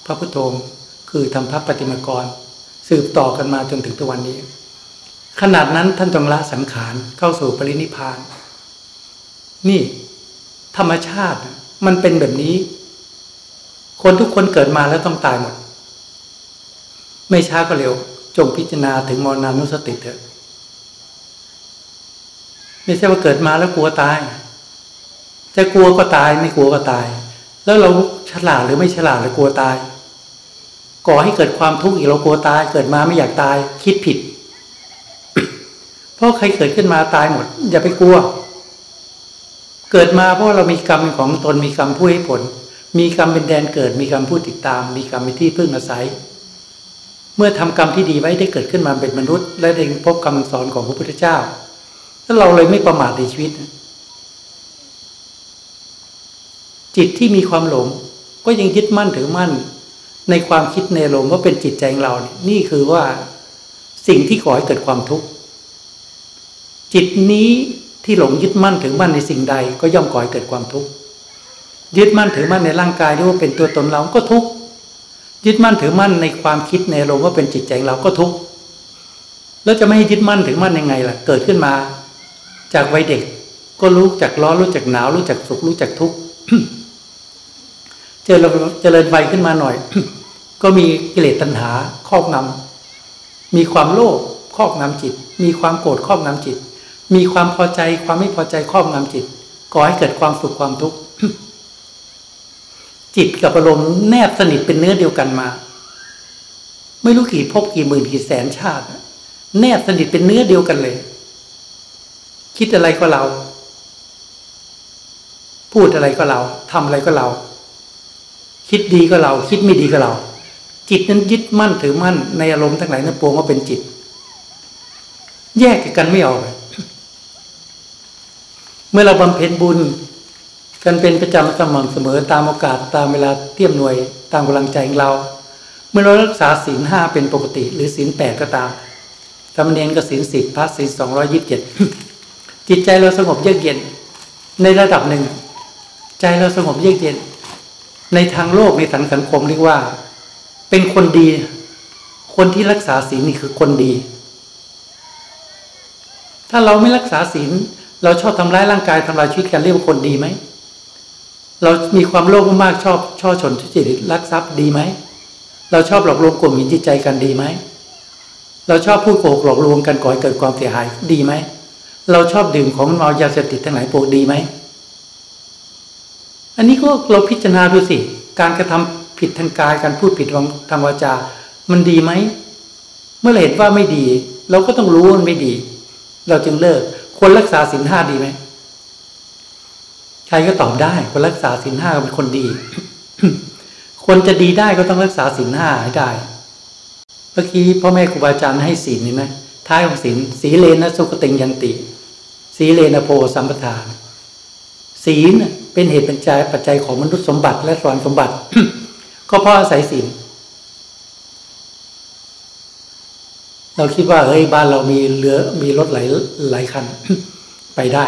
พระพุทโธคือทำพระปฏิมากร สืบต่อกันมาจนถึงทุกวันนี้ ขนาดนั้นท่านจงละสังขารเข้าสู่ปรินิพาน นี่ ธรรมชาติมันเป็นแบบนี้ คนทุกคนเกิดมาแล้วต้องตายหมด ไม่ช้าก็เร็ว จงพิจารณาถึงมรณานุสติเถอะ ไม่ใช่ว่าเกิดมาแล้วกลัวตาย จะกลัวก็ตายไม่กลัวก็ตาย แล้วเราฉลาดหรือไม่ฉลาดหรือกลัวตาย ก่อให้เกิดความทุกข์อีกเรากลัวตาย เกิดมาไม่อยากตาย คิดผิด เพราะใครเกิดขึ้นมาตายหมด อย่าไปกลัว เกิดมาเพราะเรามีกรรมของตนมีกรรมผู้ให้ผล มีกรรมเป็นแดนเกิด มีกรรมผู้ติดตาม มีกรรมเป็นที่พึ่งอาศัย เมื่อทำกรรมที่ดีไว้ได้เกิดขึ้นมาเป็นมนุษย์ และได้พบคำสอนของพระพุทธเจ้าแล้วเราเลยไม่ประมาทในชีวิต จิตที่มีความหลงก็ยังยึดมั่นถือมั่น ในความคิดในลมว่าเป็นจิตใจของเราเนี่ยนี่คือว่าสิ่งที่ก่อให้เกิดความทุกข์ จิตนี้ที่หลงยึดมั่นถือมั่นในสิ่งใด ก็ย่อมก่อให้เกิดความทุกข์ยึดมั่นถือมั่นในร่างกายที่ว่าเป็นตัวตนเราก็ทุกข์ยึดมั่นถือมั่นในความคิดในลมว่าเป็นจิตใจเราก็ทุกข์แล้วจะไม่ให้ยึดมั่นถือมั่นยังไงล่ะ เกิดขึ้นมา จากวัยเด็กก็รู้จักร้อนรู้จักหนาวรู้จักสุขรู้จักทุกข์เจริญเจริญวัยขึ้นมาหน่อย ก็มีกิเลสตัณหาครอบงำมีความโลภครอบงำจิต มีความโกรธครอบงำจิต มีความพอใจความไม่พอใจครอบงำจิตก่อให้เกิดความสุขความทุกข์จิตกับอารมณ์แนบสนิทเป็นเนื้อเดียวกันมา ไม่รู้กี่พบกี่หมื่นกี่แสนชาติแนบสนิทเป็นเนื้อเดียวกันเลย คิดอะไรก็เรา พูดอะไรก็เราทำอะไรก็เรา คิดดีก็เรา คิดไม่ดีก็เรา จิตนั้นยึดมั่นถือมั่นในอารมณ์ทั้งหลายนั้นปวงว่าเป็นจิต แยกกันไม่ออกเมื่อเราบำเพ็ญบุญ กันเป็นประจำสม่ำเสมอตามโอกาสตามเวลาเทียมหน่วยตามกำลังใจของเรา เมื่อเรารักษาศีลห้าเป็นปกติ หรือศีลแปดก็ตามสำเนียนกับศีลสิบพระศีลสองร้อยิบเจ็ดจิตใจเราสงบเยือกเย็น ในระดับหนึ่ง ใจเราสงบเยือกเย็น ในทางโลกในทางสังคมเรียกว่า เป็นคนดี คนที่รักษาศีลนี่คือคนดี ถ้าเราไม่รักษาศีล เราชอบทำร้ายร่างกายทำลายชีวิตกันเรียกว่าคนดีไหม เรามีความโลภมากชอบช่อชนทุจริตลักทรัพย์ดีไหม เราชอบหลอกลวงกลุ่มหินจิตใจกันดีไหม เราชอบพูดโกหกหลอกลวงกันก่อให้เกิดความเสียหายดีไหม เราชอบดื่มของเมายาเสพติดทั้งหลายพวกดีไหม อันนี้ก็เราพิจารณาดูสิ การกระทำผิดทางกายการพูดผิดทางวาจา มันดีไหม เมื่อเราเห็นว่าไม่ดี เราก็ต้องรู้ว่ามันไม่ดี เราจึงเลิก ควรรักษาศีลห้าดีไหมใครก็ตอบได้ คนรักษาศีลห้าเป็นคนดี คนจะดีได้ก็ต้องรักษาศีลห้าให้ได้เมื่อกี้พ่อแม่ครูบาอาจารย์ให้ศีลนี่ไหมท้ายของศีลสีเลนะสุขติงยันติ สีเลนะโพสัมปทานศีลเป็นเหตุปัจจัยปัจจัยของมนุษย์สมบัติและสวรรค์สมบัติ ก็เพราะอาศัยศีล เราคิดว่าเฮ้ยบ้านเรามีเรือมีรถหลายหลายคัน ไปได้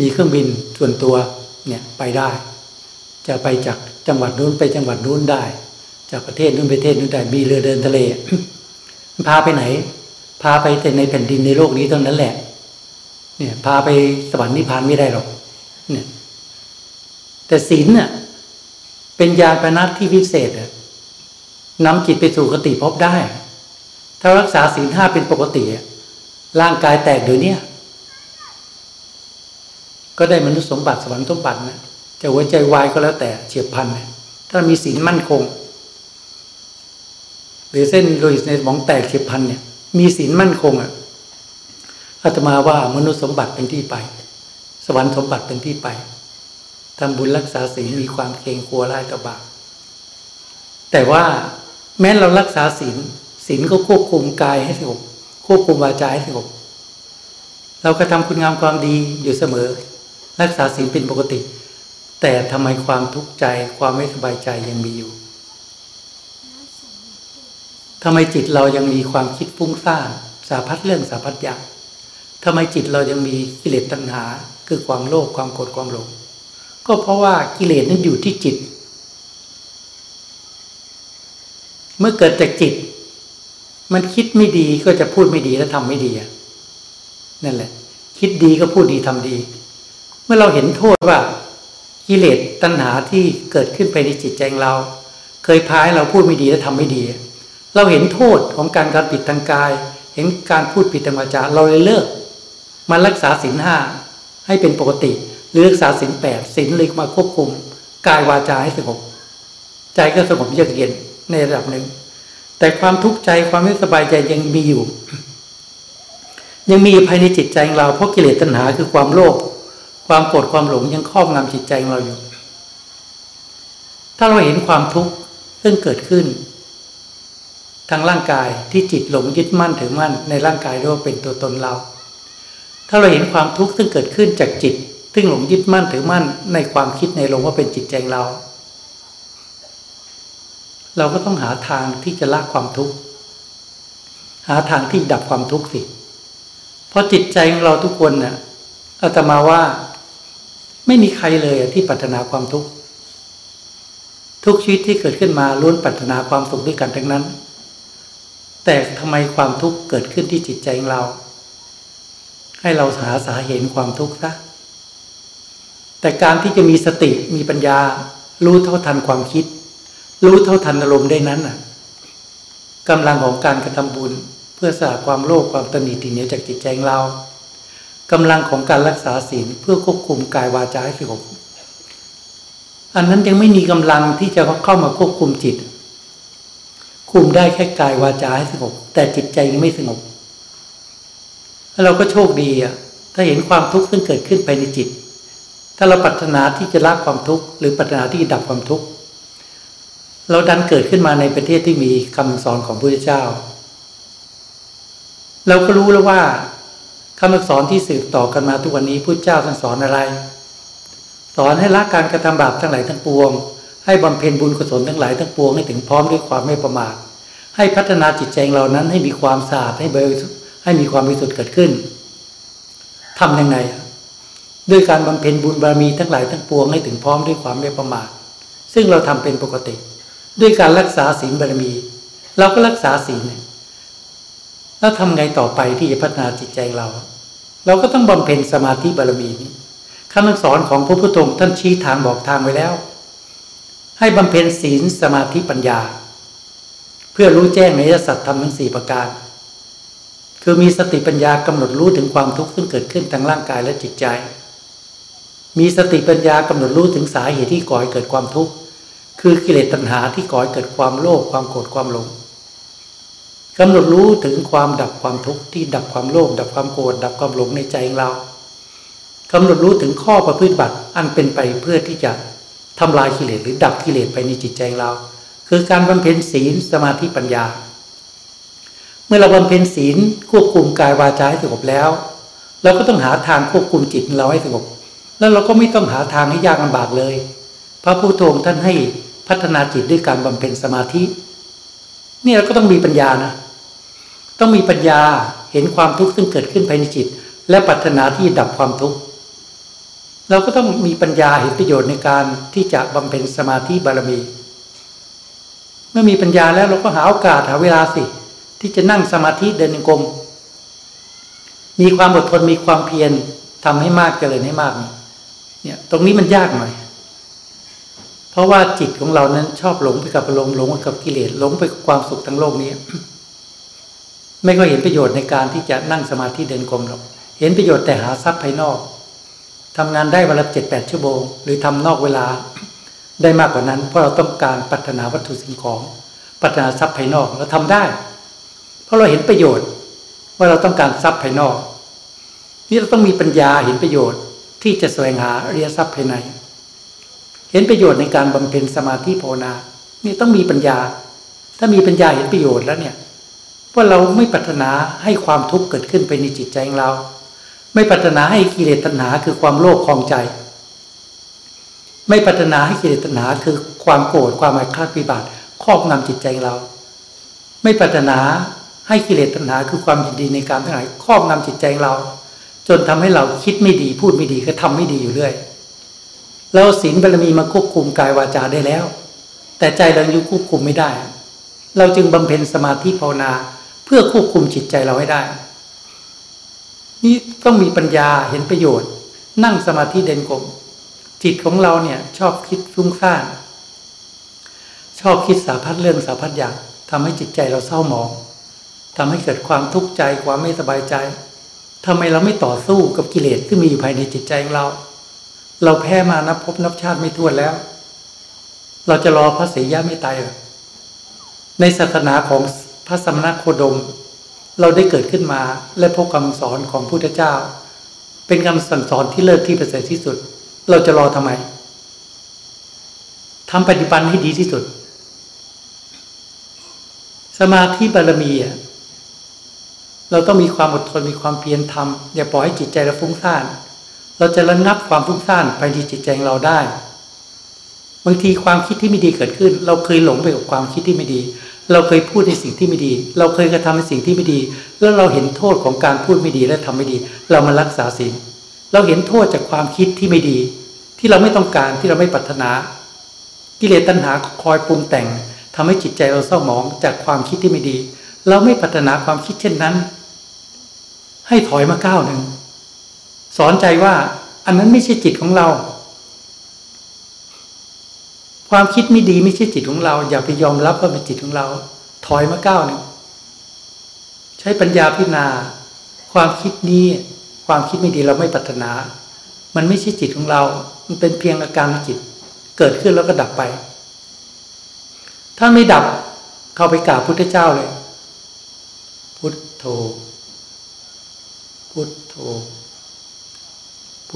มีเครื่องบินส่วนตัวเนี่ยไปได้ จะไปจากจังหวัดนู้นไปจังหวัดนู้นได้ จากประเทศนู้นประเทศนู้นได้มีเรือเดินทะเลพาไปไหน พาไปแต่ในแผ่นดินในโลกนี้เท่านั้นแหละ เนี่ยพาไปสวรรค์นิพพานไม่ได้หรอกเนี่ยแต่ศีลเนี่ยเป็นยาปนัดที่พิเศษนำจิตไปสู่กติภพได้ ถ้ารักษาศีลห้าเป็นปกติ ร่างกายแตกเดี๋ยวนี้ก็ได้มนุษย์สมบัติสวรรค์สมบัตินะจะหัวใจวายก็แล้วแต่เฉียบพันธ์ถ้ามีศีลมั่นคง หรือเส้นโลหิตในสมองแตกเฉียบพันธ์เนี่ย มีศีลมั่นคงอะอาตมาว่ามนุษย์สมบัติเป็นที่ไป สวรรค์สมบัติเป็นที่ไปทำบุญรักษาศีลมีความเกรงกลัวร้ายต่อบาปแต่ว่าแม้เรารักษาศีล ศีลก็ควบคุมกายให้สงบควบคุมวาจาให้สงบเราก็ทำคุณงามความดีอยู่เสมอ รักษาศีลเป็นปกติ แต่ทำไมความทุกข์ใจความไม่สบายใจยังมีอยู่ทำไมจิตเรายังมีความคิดฟุ้งซ่านสาพัดเรื่องสาพัดอย่างทำไมจิตเรายังมีกิเลสตัณหา คือความโลภความโกรธความหลง ก็เพราะว่ากิเลสนั้นอยู่ที่จิต เมื่อเกิดจากจิต มันคิดไม่ดีก็จะพูดไม่ดีและทำไม่ดีนั่นแหละ คิดดีก็พูดดีทำดี เมื่อเราเห็นโทษว่ากิเลสตัณหาที่เกิดขึ้นไปในจิตใจเรา เคยพายเราพูดไม่ดีและทำไม่ดี เราเห็นโทษของการการปิดทางกาย เห็นการพูดผิดทางวาจาเราเลยเลิกมารักษาศีลห้าให้เป็นปกติหรือรักษาศีลแปดศีลเลยมาควบคุมกายวาจาให้สงบใจก็สงบเยือกเย็นในระดับหนึ่ง แต่ความทุกข์ใจความไม่สบายใจยังมีอยู่ ยังมีภายในจิตใจของเราเพราะกิเลสตัณหาคือความโลภความโกรธความหลงยังครอบงำจิตใจของเราอยู่ ถ้าเราเห็นความทุกข์ซึ่งเกิดขึ้น ทางร่างกายที่จิตหลงยึดมั่นถือมั่นในร่างกายเรียกว่าเป็นตัวตนเรา ถ้าเราเห็นความทุกข์ซึ่งเกิดขึ้นจากจิต ซึ่งหลงยึดมั่นถือมั่นในความคิดในลงว่าเป็นจิตใจเรา เราก็ต้องหาทางที่จะละความทุกข์ หาทางที่ดับความทุกข์สิ เพราะจิตใจของเราทุกคนเนี่ยอาตมาว่าไม่มีใครเลยที่ปรารถนาความทุกข์ ทุกชีวิตที่เกิดขึ้นมาล้วนปรารถนาความสุขด้วยกันทั้งนั้น แต่ทำไมความทุกข์เกิดขึ้นที่จิตใจของเรา ให้เราหาสาเหตุความทุกข์ซะแต่การที่จะมีสติมีปัญญารู้เท่าทันความคิด รู้เท่าทันอารมณ์ได้นั้นน่ะกำลังของการกระทำบุญ เพื่อสละความโลภความตนีทีเหนียวจากจิตใจเรากำลังของการรักษาศีลเพื่อควบคุมกายวาจาให้สงบอันนั้นยังไม่มีกำลังที่จะเข้ามาควบคุมจิต คุมได้แค่กายวาจาให้สงบแต่จิตใจยังไม่สงบแล้วเราก็โชคดีอะ ถ้าเห็นความทุกข์ซึ่งเกิดขึ้นไปในจิต ถ้าเราปรารถนาที่จะละความทุกข์หรือปรารถนาที่จะดับความทุกข์ เราดันเกิดขึ้นมาในประเทศที่มีคำสอนของพระพุทธเจ้า เราก็รู้แล้วว่าคำสอนที่สืบต่อกันมาทุกวันนี้พระเจ้าท่านสอนอะไร สอนให้ละการกระทำบาปทั้งหลายทั้งปวง ให้บำเพ็ญบุญกุศลทั้งหลายทั้งปวงให้ถึงพร้อมด้วยความไม่ประมาทให้พัฒนาจิตใจเรานั้นให้มีความสะอาดให้บริสุทธิ์ให้มีความบริสุทธิ์เกิดขึ้น ทํำยังไงด้วยการบำเพ็ญบุญบารมีทั้งหลายทั้งปวงให้ถึงพร้อมด้วยความไม่ประมาทซึ่งเราทำเป็นปกติ ด้วยการรักษาศีลบารมี เราก็รักษาศีลแล้วทำไงต่อไปที่จะพัฒนาจิตใจเรา เราก็ต้องบำเพ็ญสมาธิบารมีนี้คำสอนของพระพุทธองค์ท่านชี้ทางบอกทางไว้แล้ว ให้บำเพ็ญศีลสมาธิปัญญา เพื่อรู้แจ้งในสัตธรรมทั้งสี่ประการ คือมีสติปัญญากำหนดรู้ถึงความทุกข์ซึ่งเกิดขึ้นทางร่างกายและจิตใจ มีสติปัญญากำหนดรู้ถึงสาเหตุที่ก่อให้เกิดความทุกข์ คือกิเลสตัณหาที่ก่อให้เกิดความโลภความโกรธความหลงกำหนดรู้ถึงความดับความทุกข์ที่ดับความโลภดับความโกรธดับความหลงในใจของเรากำหนดรู้ถึงข้อประพฤติบัติอันเป็นไปเพื่อที่จะทำลายกิเลสหรือดับกิเลสไปในจิตใจเรา คือการบำเพ็ญศีลสมาธิปัญญา เมื่อเราบำเพ็ญศีลควบคุมกายวาจาให้สงบแล้ว เราก็ต้องหาทางควบคุมจิตเราให้สงบ แล้วเราก็ไม่ต้องหาทางให้ยากลำบากเลย พระพุทโธท่านให้ พัฒนาจิตด้วยการบำเพ็ญสมาธินี่เราก็ต้องมีปัญญานะ ต้องมีปัญญาเห็นความทุกข์ซึ่งเกิดขึ้นภายในจิต และปรารถนาที่ดับความทุกข์เราก็ต้องมีปัญญาเห็นประโยชน์ในการที่จะบำเพ็ญสมาธิบารมี เมื่อมีปัญญาแล้วเราก็หาโอกาสหาเวลาสิ ที่จะนั่งสมาธิเดินกรมมีความอดทนมีความเพียรทำให้มากเจริญให้มาก เนี่ย ตรงนี้มันยากหน่อย เพราะว่าจิตของเรานั้นชอบหลงไปกับอารมณ์หลงไปกับกิเลสหลงไปกับความสุขทั้งโลกนี้ ไม่ก็เห็นประโยชน์ในการที่จะนั่งสมาธิเดินกรมหรอกเห็นประโยชน์แต่หาทรัพย์ภายนอกทำงานได้วันละเจ็ดแปดชั่วโมง หรือทำนอกเวลาได้มากกว่านั้น เพราะเราต้องการพัฒนาวัตถุสิ่งของพัฒนาทรัพย์ภายนอกเราทำได้ เพราะเราเห็นประโยชน์ว่าเราต้องการทรัพย์ภายนอก นี่เราต้องมีปัญญาเห็นประโยชน์ที่จะแสวงหาเรียทรัพย์ภายใน เห็นประโยชน์ในการบำเพ็ญสมาธิภาวนานี่ต้องมีปัญญา ถ้ามีปัญญาเห็นประโยชน์แล้วเนี่ยว่าเราไม่ปรารถนาให้ความทุกข์เกิดขึ้นไปในจิตใจของเรา ไม่ปรารถนาให้กิเลสตัณหาคือความโลภคลองใจ ไม่ปรารถนาให้กิเลสตัณหาคือความโกรธความอาฆาตพิบาทครอบงำจิตใจของเรา ไม่ปรารถนาให้กิเลสตัณหาคือความยินดีในการทั้งหลายครอบงำจิตใจของเรา จนทำให้เราคิดไม่ดีพูดไม่ดีก็ทำไม่ดีอยู่เรื่อย เราศีลบารมีมาควบคุมกายวาจาได้แล้ว แต่ใจเรายังควบคุมไม่ได้ เราจึงบำเพ็ญสมาธิภาวนาเพื่อควบคุมจิตใจเราให้ได้ นี่ต้องมีปัญญาเห็นประโยชน์ นั่งสมาธิเด่นกลมจิตของเราเนี่ยชอบคิดฟุ้งซ่านชอบคิดสาพัดเรื่องสาพัดอย่างทำให้จิตใจเราเศร้าหมองทำให้เกิดความทุกข์ใจความไม่สบายใจทำไมเราไม่ต่อสู้กับกิเลสที่มีอยู่ภายในจิตใจของเรา เราแพ้มานับพบนับชาติไม่ท้วนแล้ว เราจะรอพระศรียะไม่ตายเหรอในศาสนาของพระสมณโคดม เราได้เกิดขึ้นมาและพบคำสอนของพุทธเจ้า เป็นคำสั่งสอนที่เลิศที่ประเสริฐที่สุด เราจะรอทำไมทำปฏิบัติให้ดีที่สุด สมาธิบารมีอะเราต้องมีความอดทนมีความเพียรทำอย่าปล่อยให้จิตใจเราฟุ้งซ่าน เราจะระงับความฟุ้งซ่านภายในจิตใจของเราได้ บางทีความคิดที่ไม่ดีเกิดขึ้น เราเคยหลงไปกับความคิดที่ไม่ดี เราเคยพูดในสิ่งที่ไม่ดี เราเคยกระทำในสิ่งที่ไม่ดี แล้วเราเห็นโทษของการพูดไม่ดีและทำไม่ดี เรามารักษาศีลเราเห็นโทษจากความคิดที่ไม่ดี ที่เราไม่ต้องการที่เราไม่ปรารถนา กิเลสตัณหาคอยปรุงแต่งทำให้จิตใจเราเศร้าหมองจากความคิดที่ไม่ดี เราไม่ปรารถนาความคิดเช่นนั้น ให้ถอยมาก้าวหนึ่ง สอนใจว่า อันนั้นไม่ใช่จิตของเรา ความคิดไม่ดีไม่ใช่จิตของเรา อย่าไปยอมรับว่าเป็นจิตของเรา ถอยมาก้าวหนึ่งใช้ปัญญาพิจารณา ความคิดนี้ ความคิดไม่ดีเราไม่ปรารถนา มันไม่ใช่จิตของเรา มันเป็นเพียงอาการจิต เกิดขึ้นแล้วก็ดับไป ถ้าไม่ดับเข้าไปกราบพุทธเจ้าเลย พุทโธพุทโธ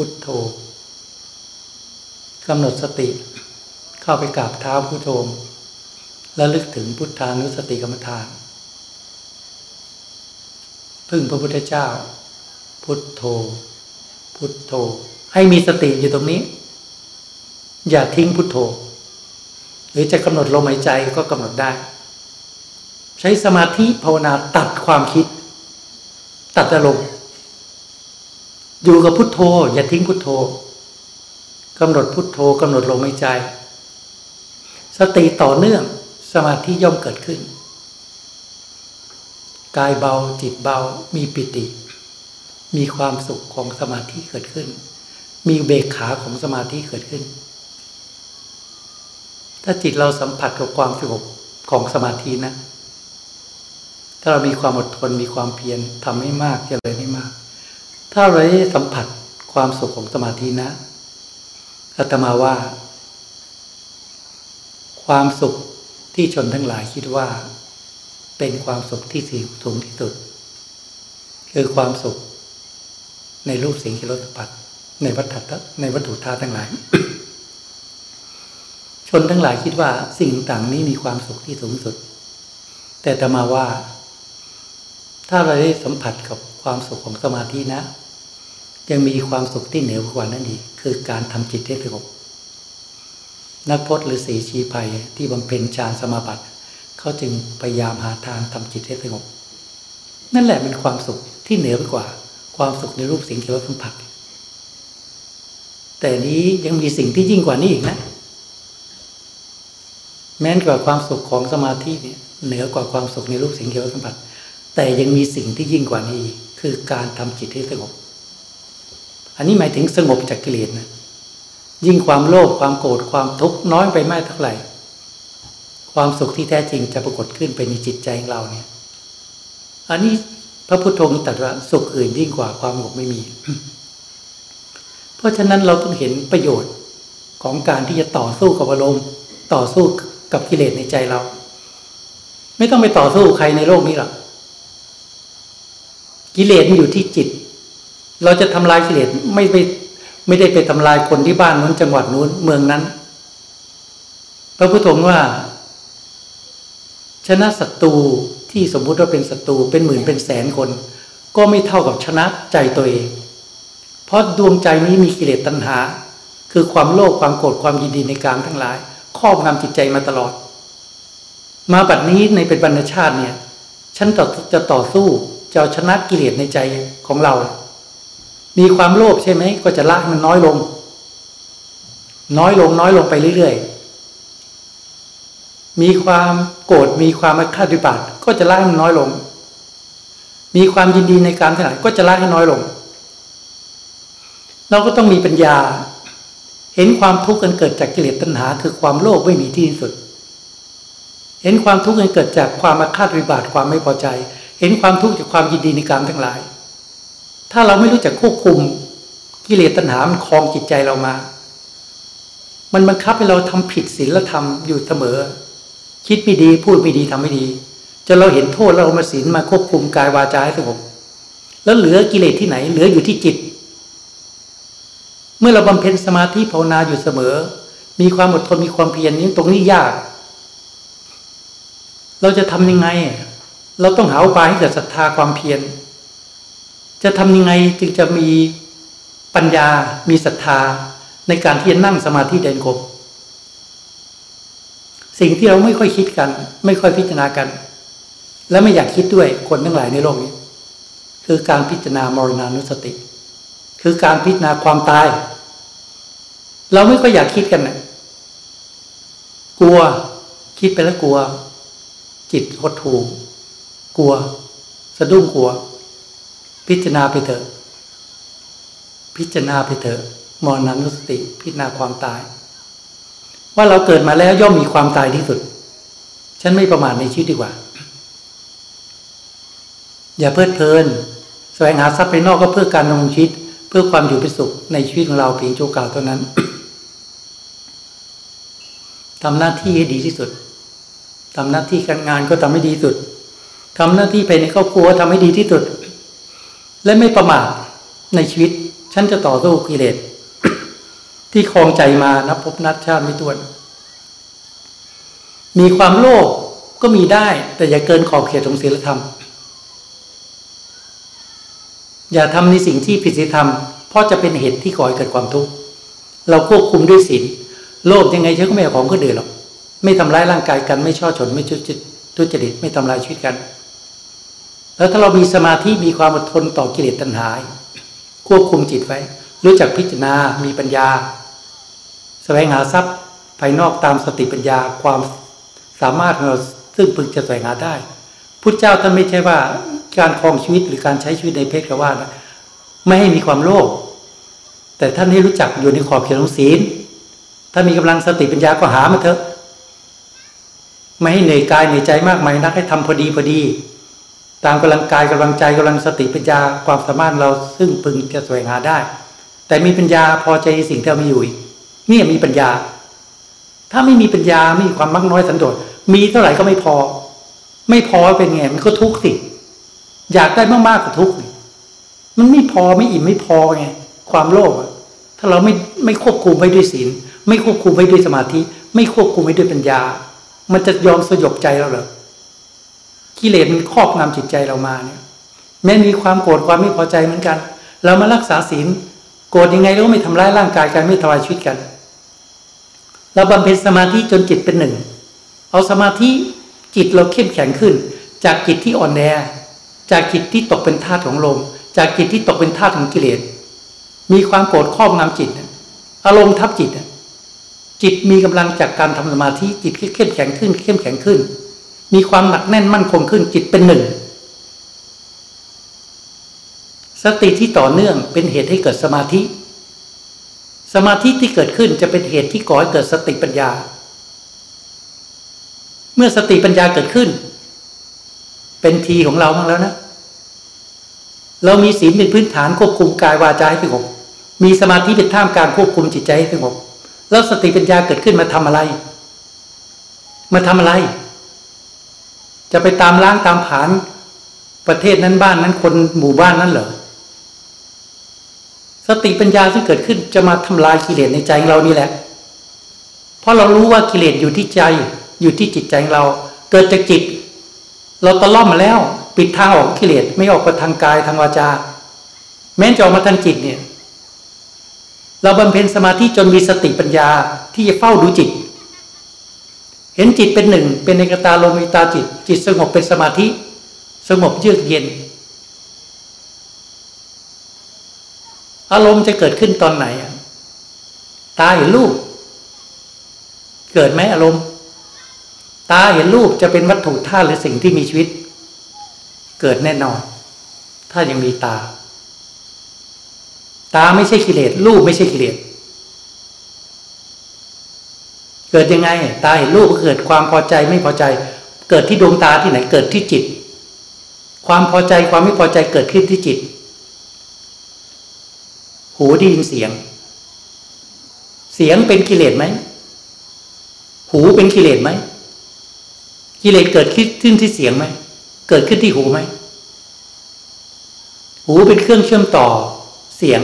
พุทโธกำหนดสติ เข้าไปกราบเท้าพุทโธแล้วลึกถึงพุทธานุสติกรรมฐาน พึ่งพระพุทธเจ้า พุทโธ พุทโธ ให้มีสติอยู่ตรงนี้ อย่าทิ้งพุทโธ หรือจะกำหนดลมหายใจก็กำหนดได้ ใช้สมาธิภาวนาตัดความคิด ตัดอารมณ์ อยู่กับพุทโธ อย่าทิ้งพุทโธกำหนดพุทโธกำหนดลมหายใจ สติต่อเนื่องสมาธิย่อมเกิดขึ้น กายเบาจิตเบามีปิติ มีความสุขของสมาธิเกิดขึ้น มีเบกขาของสมาธิเกิดขึ้น ถ้าจิตเราสัมผัสกับความสงบของสมาธินะ ถ้าเรามีความอดทนมีความเพียรทำให้มากเจริญให้มาก ถ้าเราได้สัมผัสความสุขของสมาธินะอาตมาว่า ความสุขที่ชนทั้งหลายคิดว่า เป็นความสุขที่สูงที่สุด คือความสุข ในรูปสิ่งที่รสปัดในวัฏฏะในวัตถุธาตุทั้งหลาย ชนทั้งหลายคิดว่าสิ่งต่างนี้มีความสุขที่สูงสุด แต่ตมาว่า ถ้าเราได้สัมผัสกับความสุขของสมาธินะ ยังมีความสุขที่เหนือกว่านั้นอีกคือการทำจิตให้สงบนักพจน์หรือสีชีภัยที่บำเพ็ญฌานสมาบัติเขาจึงพยายามหาทางทำจิตให้สงบ นั่นแหละเป็นความสุขที่เหนือไปกว่า ความสุขในรูปสิ่งที่เราสัมผัสแต่นี้ยังมีสิ่งที่ยิ่งกว่านี้อีกนะ แม้นกว่าความสุขของสมาธิเนี่ยเหนือกว่าความสุขในรูปสิ่งที่เราสัมผัสแต่ยังมีสิ่งที่ยิ่งกว่านี้ คือการทำจิตให้สงบ อันนี้หมายถึงสงบจากกิเลสนะยิ่งความโลภความโกรธความทุกข์น้อยไปไม่เท่าไหร่ ความสุขที่แท้จริงจะปรากฏขึ้นไปในจิตใจของเราเนี่ย อันนี้พระพุทธองค์ตรัสว่าสุขอื่นยิ่งกว่าความสงบไม่มี เพราะฉะนั้นเราต้องเห็นประโยชน์ของการที่จะต่อสู้กับอารมณ์ต่อสู้กับกิเลสในใจเรา ไม่ต้องไปต่อสู้ใครในโลกนี้หรอกกิเลสมันอยู่ที่จิต เราจะทำลายกิเลสไม่ไปไม่ได้ไปทำลายคนที่บ้านนู้นจังหวัดนู้นเมืองนั้น พระพุทธองค์ว่า ชนะศัตรูที่สมมุติว่าเป็นศัตรูเป็นหมื่นเป็นแสนคน ก็ไม่เท่ากับชนะใจตัวเอง เพราะดวงใจนี้มีกิเลสตัณหา คือความโลภความโกรธความยินดีในกลางทั้งหลาย ครอบงำจิตใจมาตลอด มาบัดนี้ในเป็นบรรณชาติเนี่ย ฉันจะต่อสู้จะชนะกิเลสในใจของเรา มีความโลภใช่ไหมก็จะละมันน้อยลง น้อยลงน้อยลงไปเรื่อยๆ มีความโกรธมีความอาฆาตวิบัติก็จะละมันน้อยลง มีความยินดีในการทั้งหลายก็จะละให้น้อยลง เราก็ต้องมีปัญญา เห็นความทุกข์กันเกิดจากกิเลสตัณหา คือความโลภไม่มีที่สุด เห็นความทุกข์กันเกิดจากความอาฆาตวิบาทความไม่พอใจ เห็นความทุกข์จากความยินดีในกามทั้งหลาย ถ้าเราไม่รู้จักควบคุมกิเลสตัณหา มันคลองจิตใจเรามา มันบังคับให้เราทำผิดศีลธรรมอยู่เสมอ คิดไม่ดีพูดไม่ดีทำไม่ดีจนเราเห็นโทษเรามาศีลมาควบคุมกายวาจาให้สงบแล้วเหลือกิเลสที่ไหน เหลืออยู่ที่จิต เมื่อเราบำเพ็ญสมาธิภาวนาอยู่เสมอ มีความอดทนมีความเพียรนี้ตรงนี้ยาก เราจะทำยังไง เราต้องหาอุบายให้เกิดศรัทธาความเพียร จะทำยังไงจึงจะมีปัญญา มีศรัทธาในการที่จะนั่งสมาธิเดินกบสิ่งที่เราไม่ค่อยคิดกัน ไม่ค่อยพิจารณากัน และไม่อยากคิดด้วยคนทั้งหลายในโลกนี้ คือการพิจารณามรณานุสติ คือการพิจารณาความตาย เราไม่ค่อยอยากคิดกันนะกลัวคิดไปแล้วกลัว จิตหดหูกลัว สะดุ้งกลัว พิจารณาไปเถอะ พิจารณาไปเถอะมรณานุสติ พิจารณาความตาย ว่าเราเกิดมาแล้วย่อมมีความตายที่สุด ฉันไม่ประมาทในชีวิตดีกว่า อย่าเพลิดเพลินแสวงหาทรัพย์ภายนอกก็เพื่อการดำรงชีวิต เพื่อความอยู่เป็นสุขในชีวิตของเราเพียงชั่วคราวเท่านั้นทำหน้าที่ให้ดีที่สุดทำหน้าที่การงานก็ทำให้ดีที่สุดทำหน้าที่ภายในครอบครัวทำให้ดีที่สุด และไม่ประมาทในชีวิต ฉันจะต่อสู้กิเลสที่คลองใจมานับพบนัดชาติไม่ถ้วน มีความโลภก็มีได้ แต่อย่าเกินขอบเขตของศีลธรรม อย่าทำในสิ่งที่ผิดศีลธรรม เพราะจะเป็นเหตุที่ก่อให้เกิดความทุกข์เราควบคุมด้วยศีลโลภยังไงฉันก็ไม่เอาของคนอื่นหรอกไม่ทำร้ายร่างกายกันไม่ช่อชนไม่จุดจิตทุจริตไม่ทำลายชีวิตกัน แล้วถ้าเรามีสมาธิมีความอดทนต่อกิเลสตัณหาควบคุมจิตไว้ รู้จักพิจารณา มีปัญญาแสวงหาทรัพย์ภายนอกตามสติปัญญาความสามารถของเราซึ่งพึงจะแสวงหาได้พุทธเจ้าท่านไม่ใช่ว่าการครองชีวิตหรือการใช้ชีวิตในเพศกว่านะไม่ให้มีความโลภแต่ท่านให้รู้จักอยู่ในขอบเขตของศีล ถ้ามีกำลังสติปัญญาก็หามาเถอะ ไม่ให้เหนื่อยกายเหนื่อยใจมากมายนักให้ทำพอดีพอดี ตามกำลังกายกำลังใจกำลังสติปัญญาความสามารถเราซึ่งพึงจะแสวงหาได้ แต่มีปัญญาพอใจสิ่งที่เรามีอยู่นี่มีปัญญา ถ้าไม่มีปัญญาไม่มีความมักน้อยสันโดษมีเท่าไหร่ก็ไม่พอ ไม่พอเป็นไงมันก็ทุกข์สิอยากได้มากๆกว่าทุกข์มันไม่พอไม่อิ่มไม่พอไงความโลภถ้าเราไม่ไม่ควบคุมไว้ด้วยศีลไม่ควบคุมไว้ด้วยสมาธิ ไม่ควบคุมไว้ด้วยปัญญา มันจะยอมสยบใจเราเหรอ กิเลสมันครอบงำจิตใจเรามาเนี่ยแม้มีความโกรธความไม่พอใจเหมือนกัน เรามารักษาศีลโกรธยังไงเราก็ไม่ทำร้ายร่างกายกันไม่ทำลายชีวิตกันเราบำเพ็ญสมาธิจนจิตเป็นหนึ่ง เอาสมาธิจิตเราเข้มแข็งขึ้น จากจิตที่อ่อนแอ จากจิตที่ตกเป็นธาตุของลม จากจิตที่ตกเป็นธาตุของกิเลส มีความโกรธครอบงำจิต อารมณ์ทับจิต จิตมีกำลังจากการทำสมาธิจิตเข้มแข็งขึ้น เข้มแข็งขึ้น มีความหนักแน่นมั่นคงขึ้นจิตเป็นหนึ่ง สติที่ต่อเนื่องเป็นเหตุให้เกิดสมาธิ สมาธิที่เกิดขึ้นจะเป็นเหตุที่ก่อให้เกิดสติปัญญา เมื่อสติปัญญาเกิดขึ้น เป็นทีของเราบ้างแล้วนะ เรามีศีลเป็นพื้นฐานควบคุมกายวาจาให้สงบมีสมาธิเป็นท่ามกลางควบคุมจิตใจให้สงบแล้วสติปัญญาเกิดขึ้นมาทำอะไร มาทำอะไร จะไปตามล้างตามผานประเทศนั้นบ้านนั้นคนหมู่บ้านนั้นเหรอสติปัญญาที่เกิดขึ้นจะมาทำลายกิเลสในใจเรานี่แหละ เพราะเรารู้ว่ากิเลสอยู่ที่ใจ อยู่ที่จิตใจเรา เกิดจากจิต เราตะล่อมมาแล้ว ปิดทางออกกิเลสไม่ออกไปทางกายทางวาจา แม้จะออกมาทางจิตเนี่ย เราบำเพ็ญสมาธิจนมีสติปัญญาที่จะเฝ้าดูจิต เห็นจิตเป็นหนึ่ง เป็นในกตาลมิตาจิต จิตสงบเป็นสมาธิ สงบเยือกเย็น อารมณ์จะเกิดขึ้นตอนไหนตาเห็นรูป เกิดไหมอารมณ์ ตาเห็นรูปจะเป็นวัตถุธาตุหรือสิ่งที่มีชีวิต เกิดแน่นอน ถ้ายังมีตา ตาไม่ใช่กิเลสรูปไม่ใช่กิเลส เกิดยังไง ตาเห็นรูปก็เกิดความพอใจไม่พอใจ เกิดที่ดวงตาที่ไหนเกิดที่จิต ความพอใจความไม่พอใจเกิดขึ้นที่จิต หูได้ยินเสียง เสียงเป็นกิเลสไหมหูเป็นกิเลสไหมกิเลสเกิดขึ้นที่เสียงไหมเกิดขึ้นที่หูไหมหูเป็นเครื่องเชื่อมต่อเสียง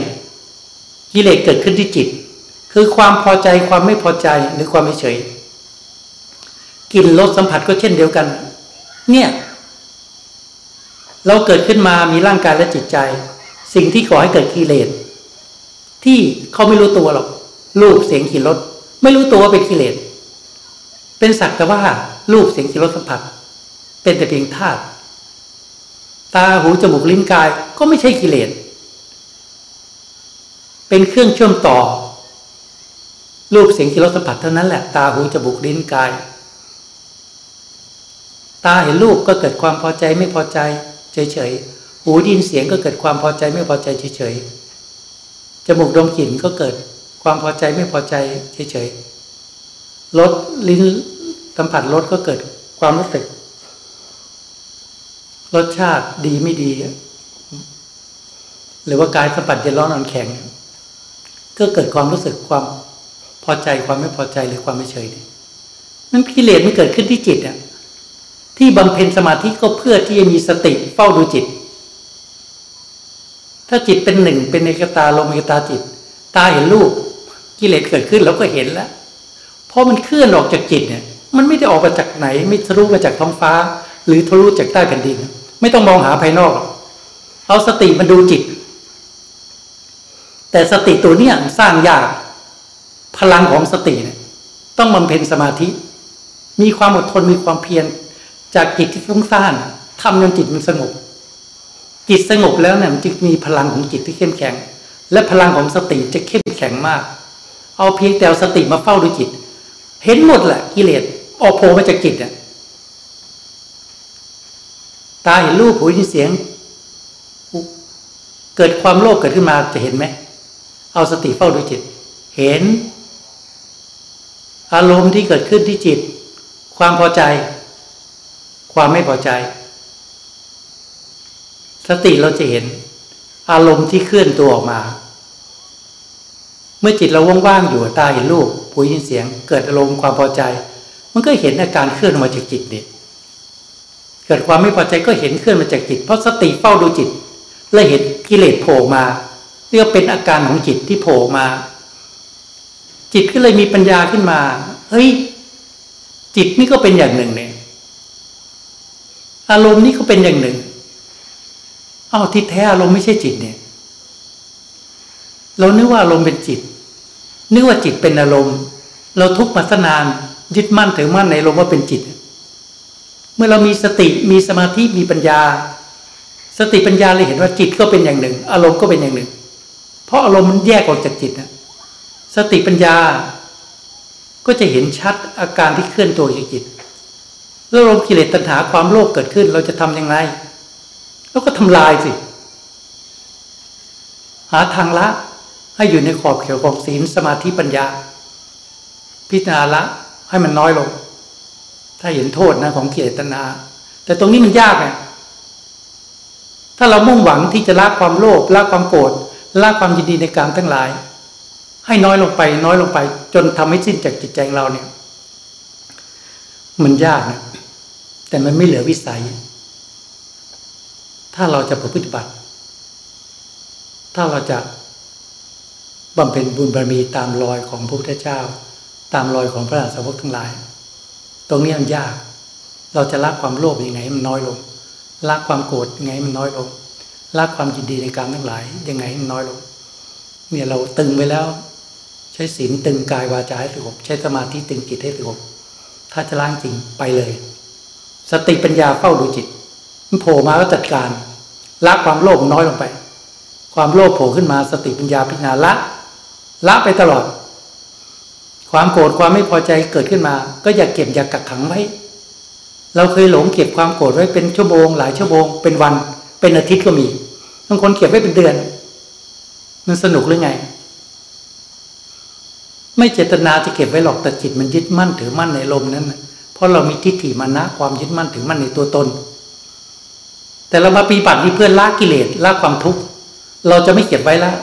กิเลสเกิดขึ้นที่จิต คือความพอใจความไม่พอใจหรือความไม่เฉยกลิ่นรสสัมผัสก็เช่นเดียวกัน เนี่ย เราเกิดขึ้นมามีร่างกายและจิตใจ สิ่งที่ก่อให้เกิดกิเลสที่เขาไม่รู้ตัวหรอกรูปเสียงกลิ่นรสไม่รู้ตัวว่าเป็นกิเลสเป็นสักแต่ว่ารูปเสียงกลิ่นรสสัมผัส เป็นแต่เพียงธาตุตาหูจมูกลิ้นกายก็ไม่ใช่กิเลสเป็นเครื่องเชื่อมต่อ รูปเสียงกลิ่รสสัมผัสเท่านั้นแหละตาหูจมูกลิ้นกาย ตาเห็นรูปก็เกิดความพอใจไม่พอใจ เฉยๆหูดินเสียงก็เกิดความพอใจไม่พอใจเฉยๆจมูกดมกลิ่นก็เกิดความพอใจไม่พอใจเฉยๆรสลิ้นสัมผัสรสก็เกิดความรู้สึกรสชาติดีไม่ดี หรือว่ากายสัมผัสเย็นร้อนอ่อนแข็ง ก็เกิดความรู้สึกความ พอใจความไม่พอใจหรือความไม่เฉยนั่นกิเลสมันเกิดขึ้นที่จิตอะที่บำเพ็ญสมาธิก็เพื่อที่จะมีสติเฝ้าดูจิต ถ้าจิตเป็นหนึ่งเป็นเอกตาลมเอกตาจิต ตาเห็นรูปกิเลสเกิดขึ้นเราก็เห็นแล้วเพราะมันเคลื่อนออกจากจิตเนี่ย มันไม่ได้ออกมาจากไหน ไม่ทะลุมาจากท้องฟ้า หรือทะลุจากใต้แผ่นดิน ไม่ต้องมองหาภายนอก เอาสติมาดูจิต แต่สติตัวเนี้ยสร้างยาก พลังของสติเนี่ยต้องบำเพ็ญสมาธิ มีความอดทนมีความเพียรจากจิตที่ฟุ้งซ่านทำจนจิตมันสงบ จิตสงบแล้วเนี่ยมันจึงมีพลังของจิตที่เข้มแข็ง และพลังของสติจะเข้มแข็งมาก เอาเพียงแต่สติมาเฝ้าดูจิต เห็นหมดแหละกิเลสออกโผล่มาจากจิตเนี่ยตาเห็นรูปหูยินเสียง เกิดความโลภเกิดขึ้นมาจะเห็นไหม เอาสติเฝ้าดูจิต เห็น อารมณ์ที่เกิดขึ้นที่จิต ความพอใจ ความไม่พอใจ สติเราจะเห็น อารมณ์ที่เคลื่อนตัวออกมา เมื่อจิตเราว่างๆอยู่ตาเห็นรูปผูยินเสียง เกิดอารมณ์ความพอใจ มันก็เห็นอาการเคลื่อนออกมาจากจิตนี่เกิดความไม่พอใจก็เห็นเคลื่อนมาจากจิต เพราะสติเฝ้าดูจิต และเห็นกิเลสโผล่มาเรียกเป็นอาการของจิตที่โผล่มา จิตก็เลยมีปัญญาขึ้นมา เฮ้ย จิตนี่ก็เป็นอย่างหนึ่งเนี่ย อารมณ์นี่ก็เป็นอย่างหนึ่งอ้าวที่แท้อารมณ์ไม่ใช่จิตเนี่ย เรานึกว่าอารมณ์เป็นจิต นึกว่าจิตเป็นอารมณ์ เราทุกข์มาสนาน ยึดมั่นถือมั่นในอารมณ์ว่าเป็นจิต เมื่อเรามีสติมีสมาธิมีปัญญา สติปัญญาเลยเห็นว่าจิตก็เป็นอย่างหนึ่ง อารมณ์ก็เป็นอย่างหนึ่ง เพราะอารมณ์มันแยกออกจากจิตนะ สติปัญญา ก็จะเห็นชัดอาการที่เคลื่อนตัวจากจิตแล้วลมกิเลสตัณหาความโลภเกิดขึ้น เราจะทํำยังไง แล้วก็ทำลายสิ หาทางละ ให้อยู่ในขอบเขตของศีลสมาธิปัญญา พิจารณาละให้มันน้อยลง ถ้าเห็นโทษนะของกิเลสตัณหาแต่ตรงนี้มันยากไงถ้าเรามุ่งหวังที่จะละความโลภละความโกรธละความยินดีในการทั้งหลาย ให้น้อยลงไป น้อยลงไป จนทำให้สิ้นจากจิตใจเราเนี่ย มันยากนะแต่มันไม่เหลือวิสัย ถ้าเราจะประพฤติบัติ ถ้าเราจะบำเพ็ญบุญบารมีตามรอยของพระพุทธเจ้า ตามรอยของพระสาวกทั้งหลาย ตรงนี้มันยาก เราจะละความโลภยังไงมันน้อยลงละความโกรธยังไงมันน้อยลงละความยินดีในการทั้งหลายยังไงมันน้อยลง เนี่ยเราตึงไปแล้ว ใช้ศีลตึงกายวาจาให้สงบใช้สมาธิตึงจิตให้สงบถ้าจะล้างจริงไปเลย สติปัญญาเฝ้าดูจิตมันโผล่มาก็จัดการละความโลภน้อยลงไป ความโลภโผล่ขึ้นมาสติปัญญาพิจารณาละ ละไปตลอด ความโกรธความไม่พอใจเกิดขึ้นมา ก็อย่าเก็บอย่ากักขังไว้ เราเคยหลงเก็บความโกรธไว้เป็นชั่วโมง หลายชั่วโมงเป็นวัน เป็นอาทิตย์ก็มีบางคนเก็บไว้เป็นเดือน มันสนุกหรือไง ไม่เจตนาจะเก็บไว้หรอกแต่จิตมันยึดมั่นถือมั่นในลมนั้นเพราะเรามีทิฏฐิมานะความยึดมั่นถือมั่นในตัวตน แต่เรามาปีบัตินี้เพื่อละกิเลสละความทุกข์เราจะไม่เก็บไว้ล้ว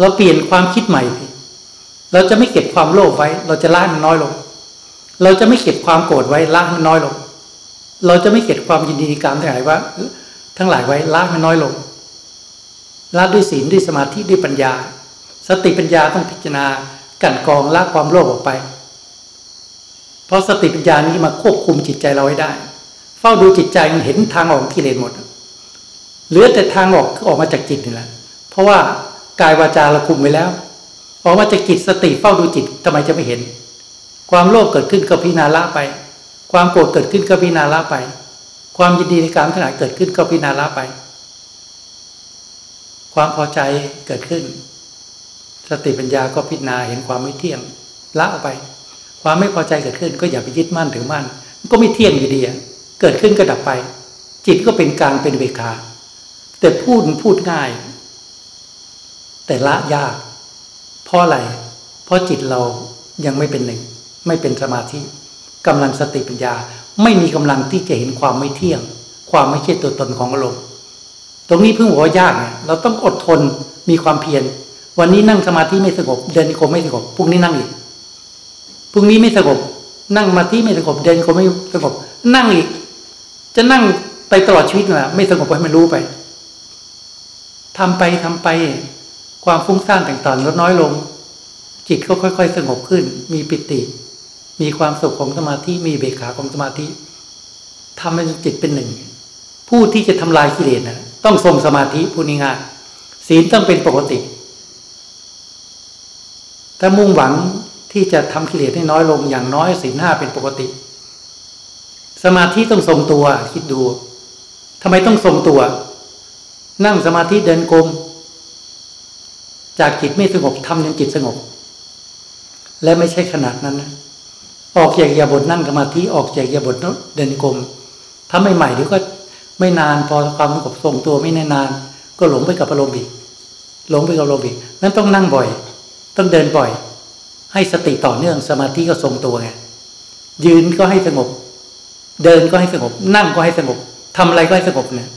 เราเปลี่ยนความคิดใหม่ เราจะไม่เก็บความโลภไว้ เราจะละมันน้อยลง เราจะไม่เก็บความโกรธไว้ละมันน้อยลง เราจะไม่เก็บความยินดีในการทั้งหลายว่าทั้งหลายไว้ละมันน้อยลงละด้วยศีลด้วยสมาธิด้วยปัญญา สติปัญญาต้องพิจารณา กันกองละความโลภออกไป เพราะสติปัญญานี้มาควบคุมจิตใจเราไว้ได้ เฝ้าดูจิตใจมันเห็นทางออกกิเลสหมดเหลือแต่ทางออกออกมาจากจิตนี่แหละเพราะว่ากายวาจาเราคุมไว้แล้ว ออกมาจากจิตสติเฝ้าดูจิตทำไมจะไม่เห็น ความโลภเกิดขึ้นก็พิจารณาละไป ความโกรธเกิดขึ้นก็พิจารณาละไป ความยินดีในการขณะเกิดขึ้นก็พิจารณาละไป ความพอใจเกิดขึ้น สติปัญญาก็พิจารณาเห็นความไม่เที่ยงละออกไป ความไม่พอใจเกิดขึ้นก็อย่าไปยึดมั่นถือมั่นก็ไม่เที่ยงอยู่ดีเกิดขึ้นก็ดับไป จิตก็เป็นกลางเป็นเบคาแต่พูดพูดง่าย แต่ละยาก เพราะอะไร เพราะจิตเรายังไม่เป็นหนึ่ง ไม่เป็นสมาธิกำลังสติปัญญา ไม่มีกำลังที่จะเห็นความไม่เที่ยง ความไม่ใช่ตัวตนของอารมณ์ตรงนี้เพิ่งบอกว่ายากเนี่ยเราต้องอดทนมีความเพียร วันนี้นั่งสมาธิไม่สงบเดินโคมไม่สงบพรุ่งนี้นั่งอีกพรุ่งนี้ไม่สงบนั่งสมาธิไม่สงบเดินโคมไม่สงบนั่งอีก จะนั่งไปตลอดชีวิตนะไม่สงบให้มันรู้ไปทำไปทำไป ความฟุ้งซ่านต่างๆลดน้อยลง จิตก็ค่อย ๆ สงบขึ้น มีปิติ มีความสุขของสมาธิมีเบขาของสมาธิทำให้จิตเป็นหนึ่ง ผู้ที่จะทำลายกิเลสนะต้องทรงสมาธิผู้นี้ง่าศีลต้องเป็นปกติ ถ้ามุ่งหวังที่จะทำกิเลสให้น้อยลงอย่างน้อยศีลห้าเป็นปกติ สมาธิต้องทรงตัวคิดดูทำไมต้องทรงตัว นั่งสมาธิเดินกลมจากจิตไม่สงบทำจนจิตสงบ และไม่ใช่ขนาดนั้นนะออกจากยาบทนั่งสมาธิออกจากยาบทเดินกลมถ้าไม่ใหม่เดี๋ยวก็ไม่นานพอความสงบทรงตัวไม่นาน ก็หลงไปกับอารมณ์อีกหลงไปกับอารมณ์อีกนั้นต้องนั่งบ่อย ต้องเดินบ่อย ให้สติต่อเนื่องสมาธิก็ทรงตัวไงยืนก็ให้สงบ เดินก็ให้สงบ นั่งก็ให้สงบทำอะไรก็ให้สงบเนี่ย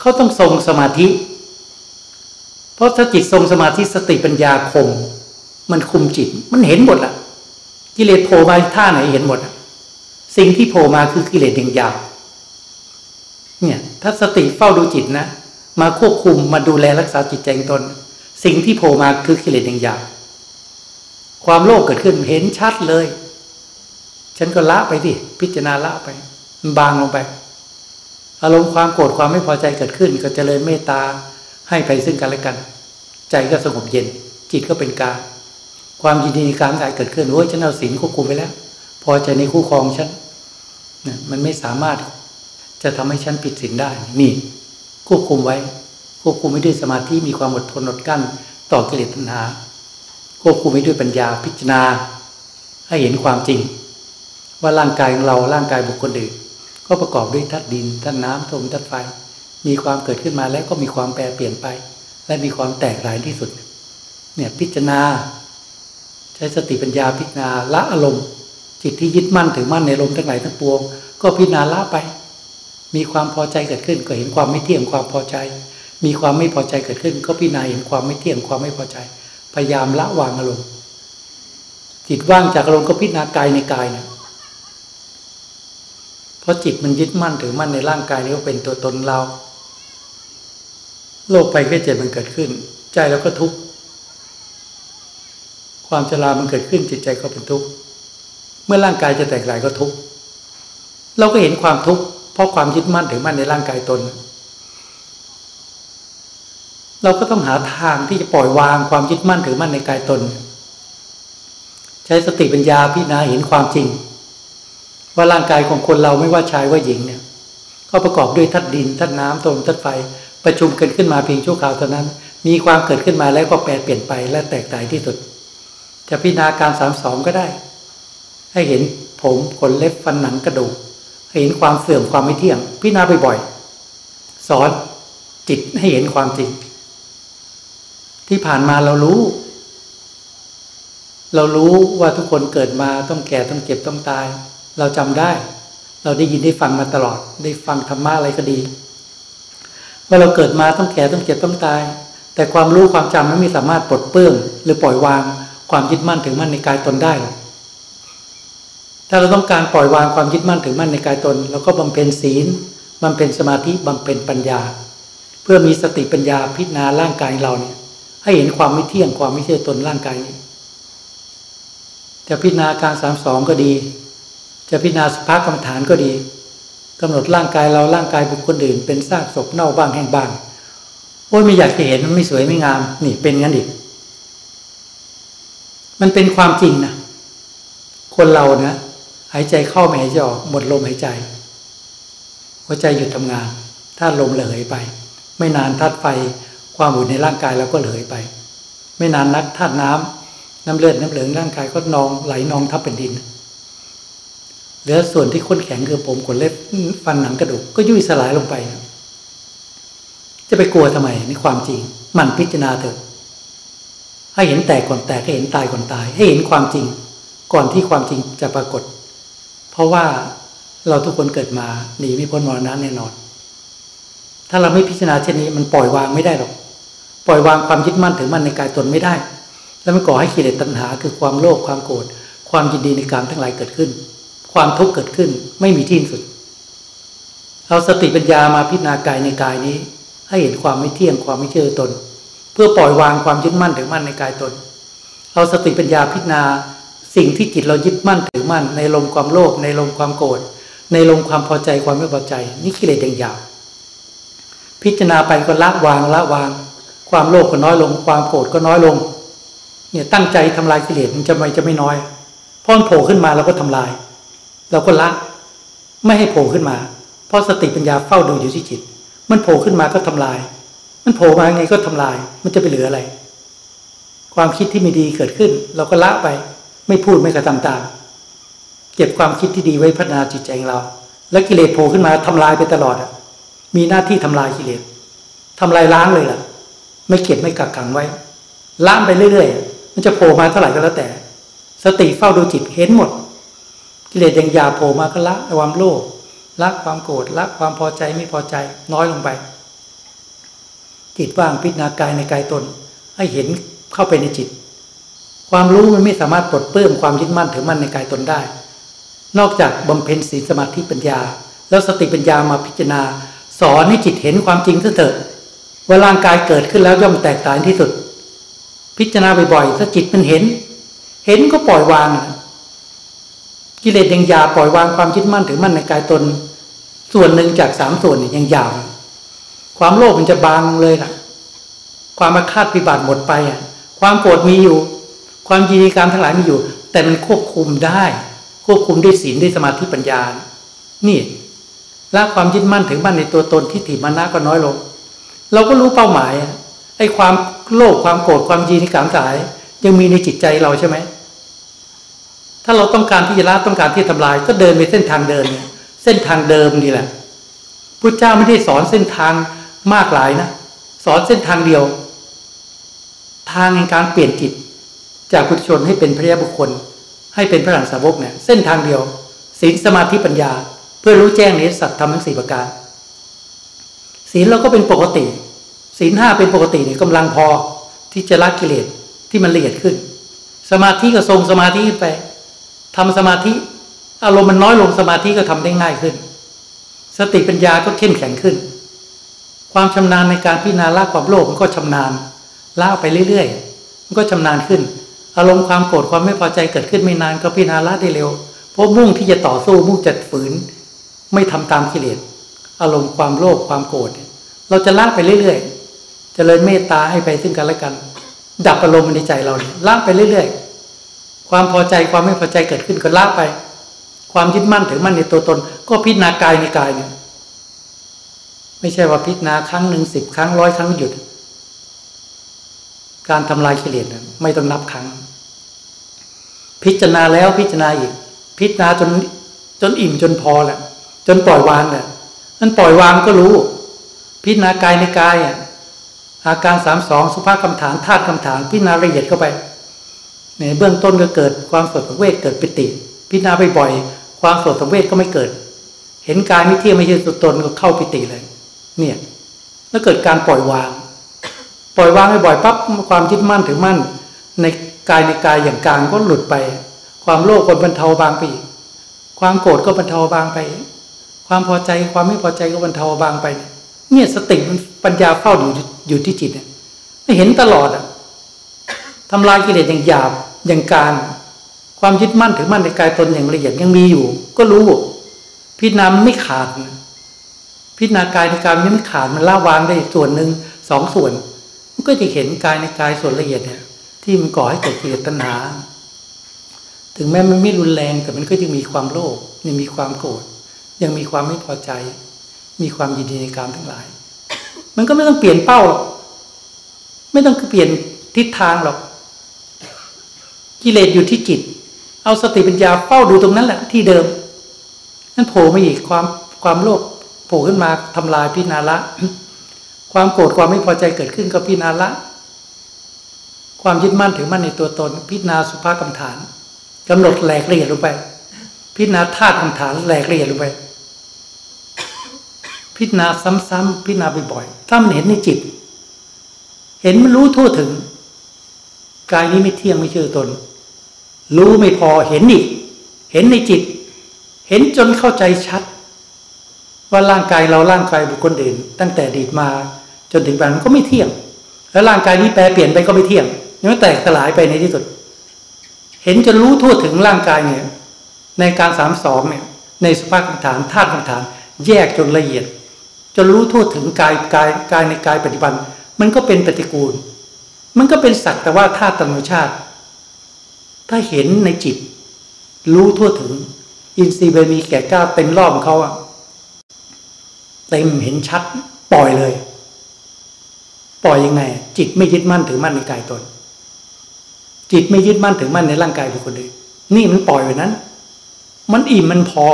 เขาต้องทรงสมาธิ เพราะถ้าจิตทรงสมาธิสติปัญญาคม มันคุมจิต มันเห็นหมดอะกิเลสโผล่มาท่าไหนเห็นหมดอะสิ่งที่โผล่มาคือกิเลสอย่างยาวเนี่ยถ้าสติเฝ้าดูจิตนะ มาควบคุมมาดูแลรักษาจิตใจตน สิ่งที่โผล่มาคือกิเลสอย่างยาว ความโลภเกิดขึ้นเห็นชัดเลย ฉันก็ละไปสิพิจารณาละไปมันบางลงไป อารมณ์ความโกรธความไม่พอใจเกิดขึ้น ก็จเจริญเมตตาให้ไปซึ่งกันและกัน ใจก็สงบเย็น จิตก็เป็นกลางความยินดีการกายเกิดขึ้นโอ้ยฉันเอาศีลควบคุมไปแล้ว พอใจในคู่ครองฉันมันไม่สามารถจะทำให้ฉันผิดศีลได้ นี่ ควบคุมไว้ ควบคุมไม่ด้วยสมาธิมีความอดทนอดกั้น ต่อกิเลสตัณหา ควบคุมไว้ด้วยปัญญาพิจารณา ให้เห็นความจริง ว่าร่างกายของเราร่างกายบุคคลอื่นก็ประกอบด้วยธาตุดินธาตุน้ำธาตุธาตุไฟ มีความเกิดขึ้นมาแล้วก็มีความแปรเปลี่ยนไป และมีความแตกหลายที่สุด เนี่ยพิจารณา ใช้สติปัญญาพิจารณาละอารมณ์ จิตที่ยึดมั่นถือมั่นในลมทั้งหลายทั้งปวง ก็พิจารณาละไป มีความพอใจเกิดขึ้นก็เห็นความไม่เที่ยงความพอใจ มีความไม่พอใจเกิดขึ้น ก็พิจารณาเห็นความไม่เที่ยงความไม่พอใจ พยายามละวางอารมณ์จิตว่างจากอารมณ์ก็พิจารณากายในกายนะเพราะจิตมันยึดมั่นถือมั่นในร่างกายนี้ว่าเป็นตัวตนเรา โลกไปแค่เจ็บมันเกิดขึ้น ใจเราก็ทุกข์ความชรามันเกิดขึ้นจิตใจก็เป็นทุกข์เมื่อร่างกายจะแตกหลายก็ทุกข์เราก็เห็นความทุกข์เพราะความยึดมั่นถือมั่นในร่างกายตนเเราก็ต้องหาทางที่จะปล่อยวางความยึดมั่นถือมั่นในกายตน ใช้สติปัญญาพิจารณาเห็นความจริง ว่าร่างกายของคนเราไม่ว่าชายว่าหญิงเนี่ย ก็ประกอบด้วยธาตุดินธาตุน้ำลมธาตุไฟ ประชุมกันขึ้นมาเพียงชั่วคราวเท่านั้น มีความเกิดขึ้นมาแล้วก็แปรเปลี่ยนไปและแตกต่างที่สุด จะพิจารณาการสามสองก็ได้ ให้เห็นผมขนเล็บฟันหนังกระดูกเห็นความเสื่อมความไม่เที่ยง พิจารณาบ่อยๆสอนจิตให้เห็นความจริง ที่ผ่านมาเรารู้ เรารู้ว่าทุกคนเกิดมาต้องแก่ต้องเจ็บต้องตาย เราจำได้ เราได้ยินได้ฟังมาตลอด ได้ฟังธรรมะอะไรก็ดี ว่าเราเกิดมาต้องแก่ต้องเจ็บต้องตาย แต่ความรู้ความจำนั้นไม่สามารถปลดเปื้องหรือปล่อยวางความยึดมั่นถึงมั่นในกายตนได้หรอกถ้าเราต้องการปล่อยวางความยึดมั่นถึงมั่นในกายตนเราก็บำเพ็ญศีลบำเพ็ญสมาธิบำเพ็ญปัญญา เพื่อมีสติปัญญาพิจารณาร่างกายเราเนี่ย ให้เห็นความไม่เที่ยงความไม่เชื่อตนร่างกายนี้จะพิจารณาการสามสองก็ดี จะพิจารณาสภาพกรรมฐานก็ดีกำหนดร่างกายเราร่างกายบุคคลอื่น เป็นซากศพเน่าบ้างแห้งบ้างโอ้ยไม่อยากจะเห็นมันไม่สวยไม่งาม นี่เป็นงั้นอีกมันเป็นความจริงนะคนเรานะหายใจเข้าไม่หายใจออกหมดลมหายใจหัวใจหยุดทำงานธาตุลมเหลยไป ไม่นานธาตุไฟ ความอุ่นในร่างกายเราก็เหลยไป ไม่นานนักธาตุน้ำน้ำเลือดน้ำเหลืองร่างกายก็นองไหลนองทับเป็นดินเหลือส่วนที่ข้นแข็งคือผมขนเล็บฟันหนังกระดูกก็ยุ่ยสลายลงไป จะไปกลัวทำไมนี่ความจริง มันพิจารณาเถอะให้เห็นแตกก่อนแตกให้เห็นตายก่อนตาย ให้เห็นความจริง ก่อนที่ความจริงจะปรากฏ เพราะว่าเราทุกคนเกิดมาหนีไม่พ้นมรณะแน่นอน ถ้าเราไม่พิจารณาเช่นนี้มันปล่อยวางไม่ได้หรอก ปล่อยวางความยึดมั่นถือมั่นในกายตนไม่ได้ แล้วมันก่อให้กิเลสตัณหา คือความโลภความโกรธความยินดีในการทั้งหลายเกิดขึ้น ความทุกข์เกิดขึ้นไม่มีที่สุด เอาสติปัญญามาพิจารณากายในกายนี้ ให้เห็นความไม่เที่ยงความไม่เชื่อตน เพื่อปล่อยวางความยึดมั่นถือมั่นในกายตน เอาสติปัญญาพิจารณาสิ่งที่จิตเรายึดมั่นถือมั่น ในลมความโลภในลมความโกรธในลมความพอใจความไม่พอใจ นี่กิเลสอย่างหยาบพิจารณาไปก็ละวางละวาง ความโลภก็น้อยลง ความโกรธก็น้อยลง เนี่ยตั้งใจทำลายกิเลสมันจะไม่จะไม่น้อยพอมันโผล่ขึ้นมาเราก็ทำลาย เราก็ละ ไม่ให้โผล่ขึ้นมา เพราะสติปัญญาเฝ้าดูอยู่ที่จิต มันโผล่ขึ้นมาก็ทำลาย มันโผล่มาไงก็ทำลาย มันจะไปเหลืออะไร ความคิดที่ไม่ดีเกิดขึ้น เราก็ละไป ไม่พูดไม่กระทำตามเก็บความคิดที่ดีไว้พัฒนาจิตใจของเรา แล้วกิเลสโผล่ขึ้นมาทำลายไปตลอดอะมีหน้าที่ทำลายกิเลสทำลายล้างเลยล่ะ ไม่เก็บไม่กักขังไว้ล้างไปเรื่อยๆ มันจะโผล่มาเท่าไหร่ก็แล้วแต่ สติเฝ้าดูจิตเห็นหมด กิเลสยังยาโผล่มาก็ละความโลภละความโกรธละความพอใจไม่พอใจน้อยลงไป จิตว่างพิจารณากายในกายตน ให้เห็นเข้าไปในจิต ความรู้มันไม่สามารถปลดเปื้องความยึดมั่นถือมั่นในกายตนได้ นอกจากบำเพ็ญศีลสมาธิปัญญา แล้วสติปัญญามาพิจารณา สอนให้จิตเห็นความจริงเถิด ว่าร่างกายเกิดขึ้นแล้วย่อมแตกต่างที่สุด พิจารณาบ่อยๆถ้าจิตมันเห็น เห็นก็ปล่อยวาง กิเลสยังยาปล่อยวางความยึดมั่นถือมั่นในกายตน ส่วนหนึ่งจากสามส่วนยังยาวความโลภมันจะบางเลยนะความมาคาดพิบัติหมดไปอะ ความโกรธมีอยู่ ความยินดีการทั้งหลายมีอยู่ แต่มันควบคุมได้ ควบคุมด้วยศีลด้วยสมาธิปัญญา นี่ละความยึดมั่นถึงมั่นในตัวตนที่ถิมานะก็น้อยลง เราก็รู้เป้าหมายไอ้ความโลภความโกรธความยินดีการทั้งหลาย ยังมีในจิตใจเราใช่ไหมถ้าเราต้องการที่จะละต้องการที่ทำลาย ก็เดินไปเส้นทางเดินเส้นทางเดิมนี่แหละพุทธเจ้าไม่ได้สอนเส้นทางมากหลายนะสอนเส้นทางเดียว ทางในการเปลี่ยนจิต จากพุทธชนให้เป็นพระยาบุคคล ให้เป็นพระหลานสาวกเนี่ยเส้นทางเดียวศีลสมาธิปัญญา เพื่อรู้แจ้งในสัตว์ธรรมทั้งสี่ประการ ศีลเราก็เป็นปกติ ศีลห้าเป็นปกติเนี่ยกำลังพอที่จะละกิเลสที่มันละเอียดขึ้น สมาธิก็ทรงสมาธิไปทำสมาธิ อารมณ์มันน้อยลงสมาธิก็ทำได้ง่ายขึ้น สติปัญญาก็เข้มแข็งขึ้น ความชำนาญในการพิจารณาละความโลภมันก็ชำนาญละไปเรื่อยๆ มันก็ชำนาญขึ้น อารมณ์ความโกรธความไม่พอใจเกิดขึ้นไม่นานก็พิจารณาละได้เร็ว เพราะมุ่งที่จะต่อสู้มุ่งจะฝืน ไม่ทำตามกิเลสอารมณ์ความโลภความโกรธ เราจะละไปเรื่อยๆเจริญเมตตาให้ไปซึ่งกันและกัน ดับอารมณ์ในใจเราเนี่ยละไปเรื่อยๆ ความพอใจความไม่พอใจเกิดขึ้นก็ละไป ความยึดมั่นถือมั่นในตัวตน ก็พิจารณากายในกายเนี่ยไม่ใช่ว่าพิจารณาครั้งหนึ่งสิบครั้งร้อยครั้งหยุด การทำลายกิเลสไม่ต้องนับครั้ง พิจารณาแล้วพิจารณาอีก พิจารณาจนจนอิ่มจนพอแหละจนปล่อยวางเนี่ยนั่นปล่อยวางก็รู้ พิจารณากายในกายอะอาการสามสองสุภาพคำฐานธาตุคำฐานพิจารณาละเอียดเข้าไปในเบื้องต้นก็เกิดความสดสังเวชเกิดปิติ พิจารณาบ่อยๆความสดสังเวชก็ไม่เกิด เห็นกายไม่เที่ยงไม่ใช่ตัวตนก็เข้าปิติเลย เนี่ยแล้วเกิดการปล่อยวาง ปล่อยวางบ่อยๆปั๊บความยึดมั่นถือมั่น ในกายในกายอย่างกลางก็หลุดไป ความโลภก็บรรเทาบางไปอีกความโกรธก็บรรเทาบางไป ความพอใจความไม่พอใจก็บรรเทาบางไปเนี่ย เนี่ยสติมันปัญญาเฝ้าอยู่อยู่ที่จิตเนี่ยไม่เห็นตลอดอะทำลายกิเลสอย่างหยาบอย่างการ ความยึดมั่นถือมั่นในกายตนอย่างละเอียดยังมีอยู่ ก็รู้ พิจารณาไม่ขาด พิจารณากายในกายยังไม่ขาดมันละวางได้ส่วนหนึ่งสองส่วน มันก็จะเห็นกายในกายส่วนละเอียดเนี่ย ที่มันก่อให้เกิดกิเลสตัณหา ถึงแม้มันไม่รุนแรงแต่มันก็ยังมีความโลภยังมีความโกรธยังมีความไม่พอใจ มีความยินดีในการทั้งหลาย มันก็ไม่ต้องเปลี่ยนเป้าหรอกไม่ต้องเปลี่ยนทิศทางหรอก กิเลสอยู่ที่จิต เอาสติปัญญาเฝ้าดูตรงนั้นแหละที่เดิมนั่นโผล่มาอีกความความโลภโผล่ขึ้นมาทำลายพินาละความโกรธความไม่พอใจเกิดขึ้นก็พินาละ ความยึดมั่นถือมั่นในตัวตน พิจารณาสุภาพกรรมฐานกำหนดแหลกละเอียดลงไป พิจารณาธาตุคำฐานแหลกละเอียดลงไป พิจารณาซ้ำๆพิจารณาบ่อยๆถ้ามันเห็นในจิต เห็นมันรู้ทั่วถึงกายนี้ไม่เที่ยงไม่เชื่อตน รู้ไม่พอเห็นอีก เห็นในจิต เห็นจนเข้าใจชัด ว่าร่างกายเราร่างกายบุคคลอื่น ตั้งแต่ดีดมาจนถึงปัจจุบันก็ไม่เที่ยง แล้วร่างกายนี้แปรเปลี่ยนไปก็ไม่เที่ยงยังแตกสลายไปในที่สุด เห็นจนรู้ทั่วถึงร่างกายเนี่ยในการสามสองเนี่ยในสภาพกรรมฐานธาตุกรรมฐาน แยกจนละเอียด จนรู้ทั่วถึงกายกายกายในกายปัจจุบัน มันก็เป็นปฏิกูล มันก็เป็นสักแต่ว่าธาตุธรรมชาติ ถ้าเห็นในจิต รู้ทั่วถึง อินทรีย์บมีแก่กล้าเต็มรอบเขาอะเต็มเห็นชัดปล่อยเลย ปล่อยยังไง จิตไม่ยึดมั่นถือมั่นในกายตน จิตไม่ยึดมั่นถึงมั่นในร่างกายบุคคลอื่นนี่มันปล่อยไว้นั้น มันอิ่มมันพอ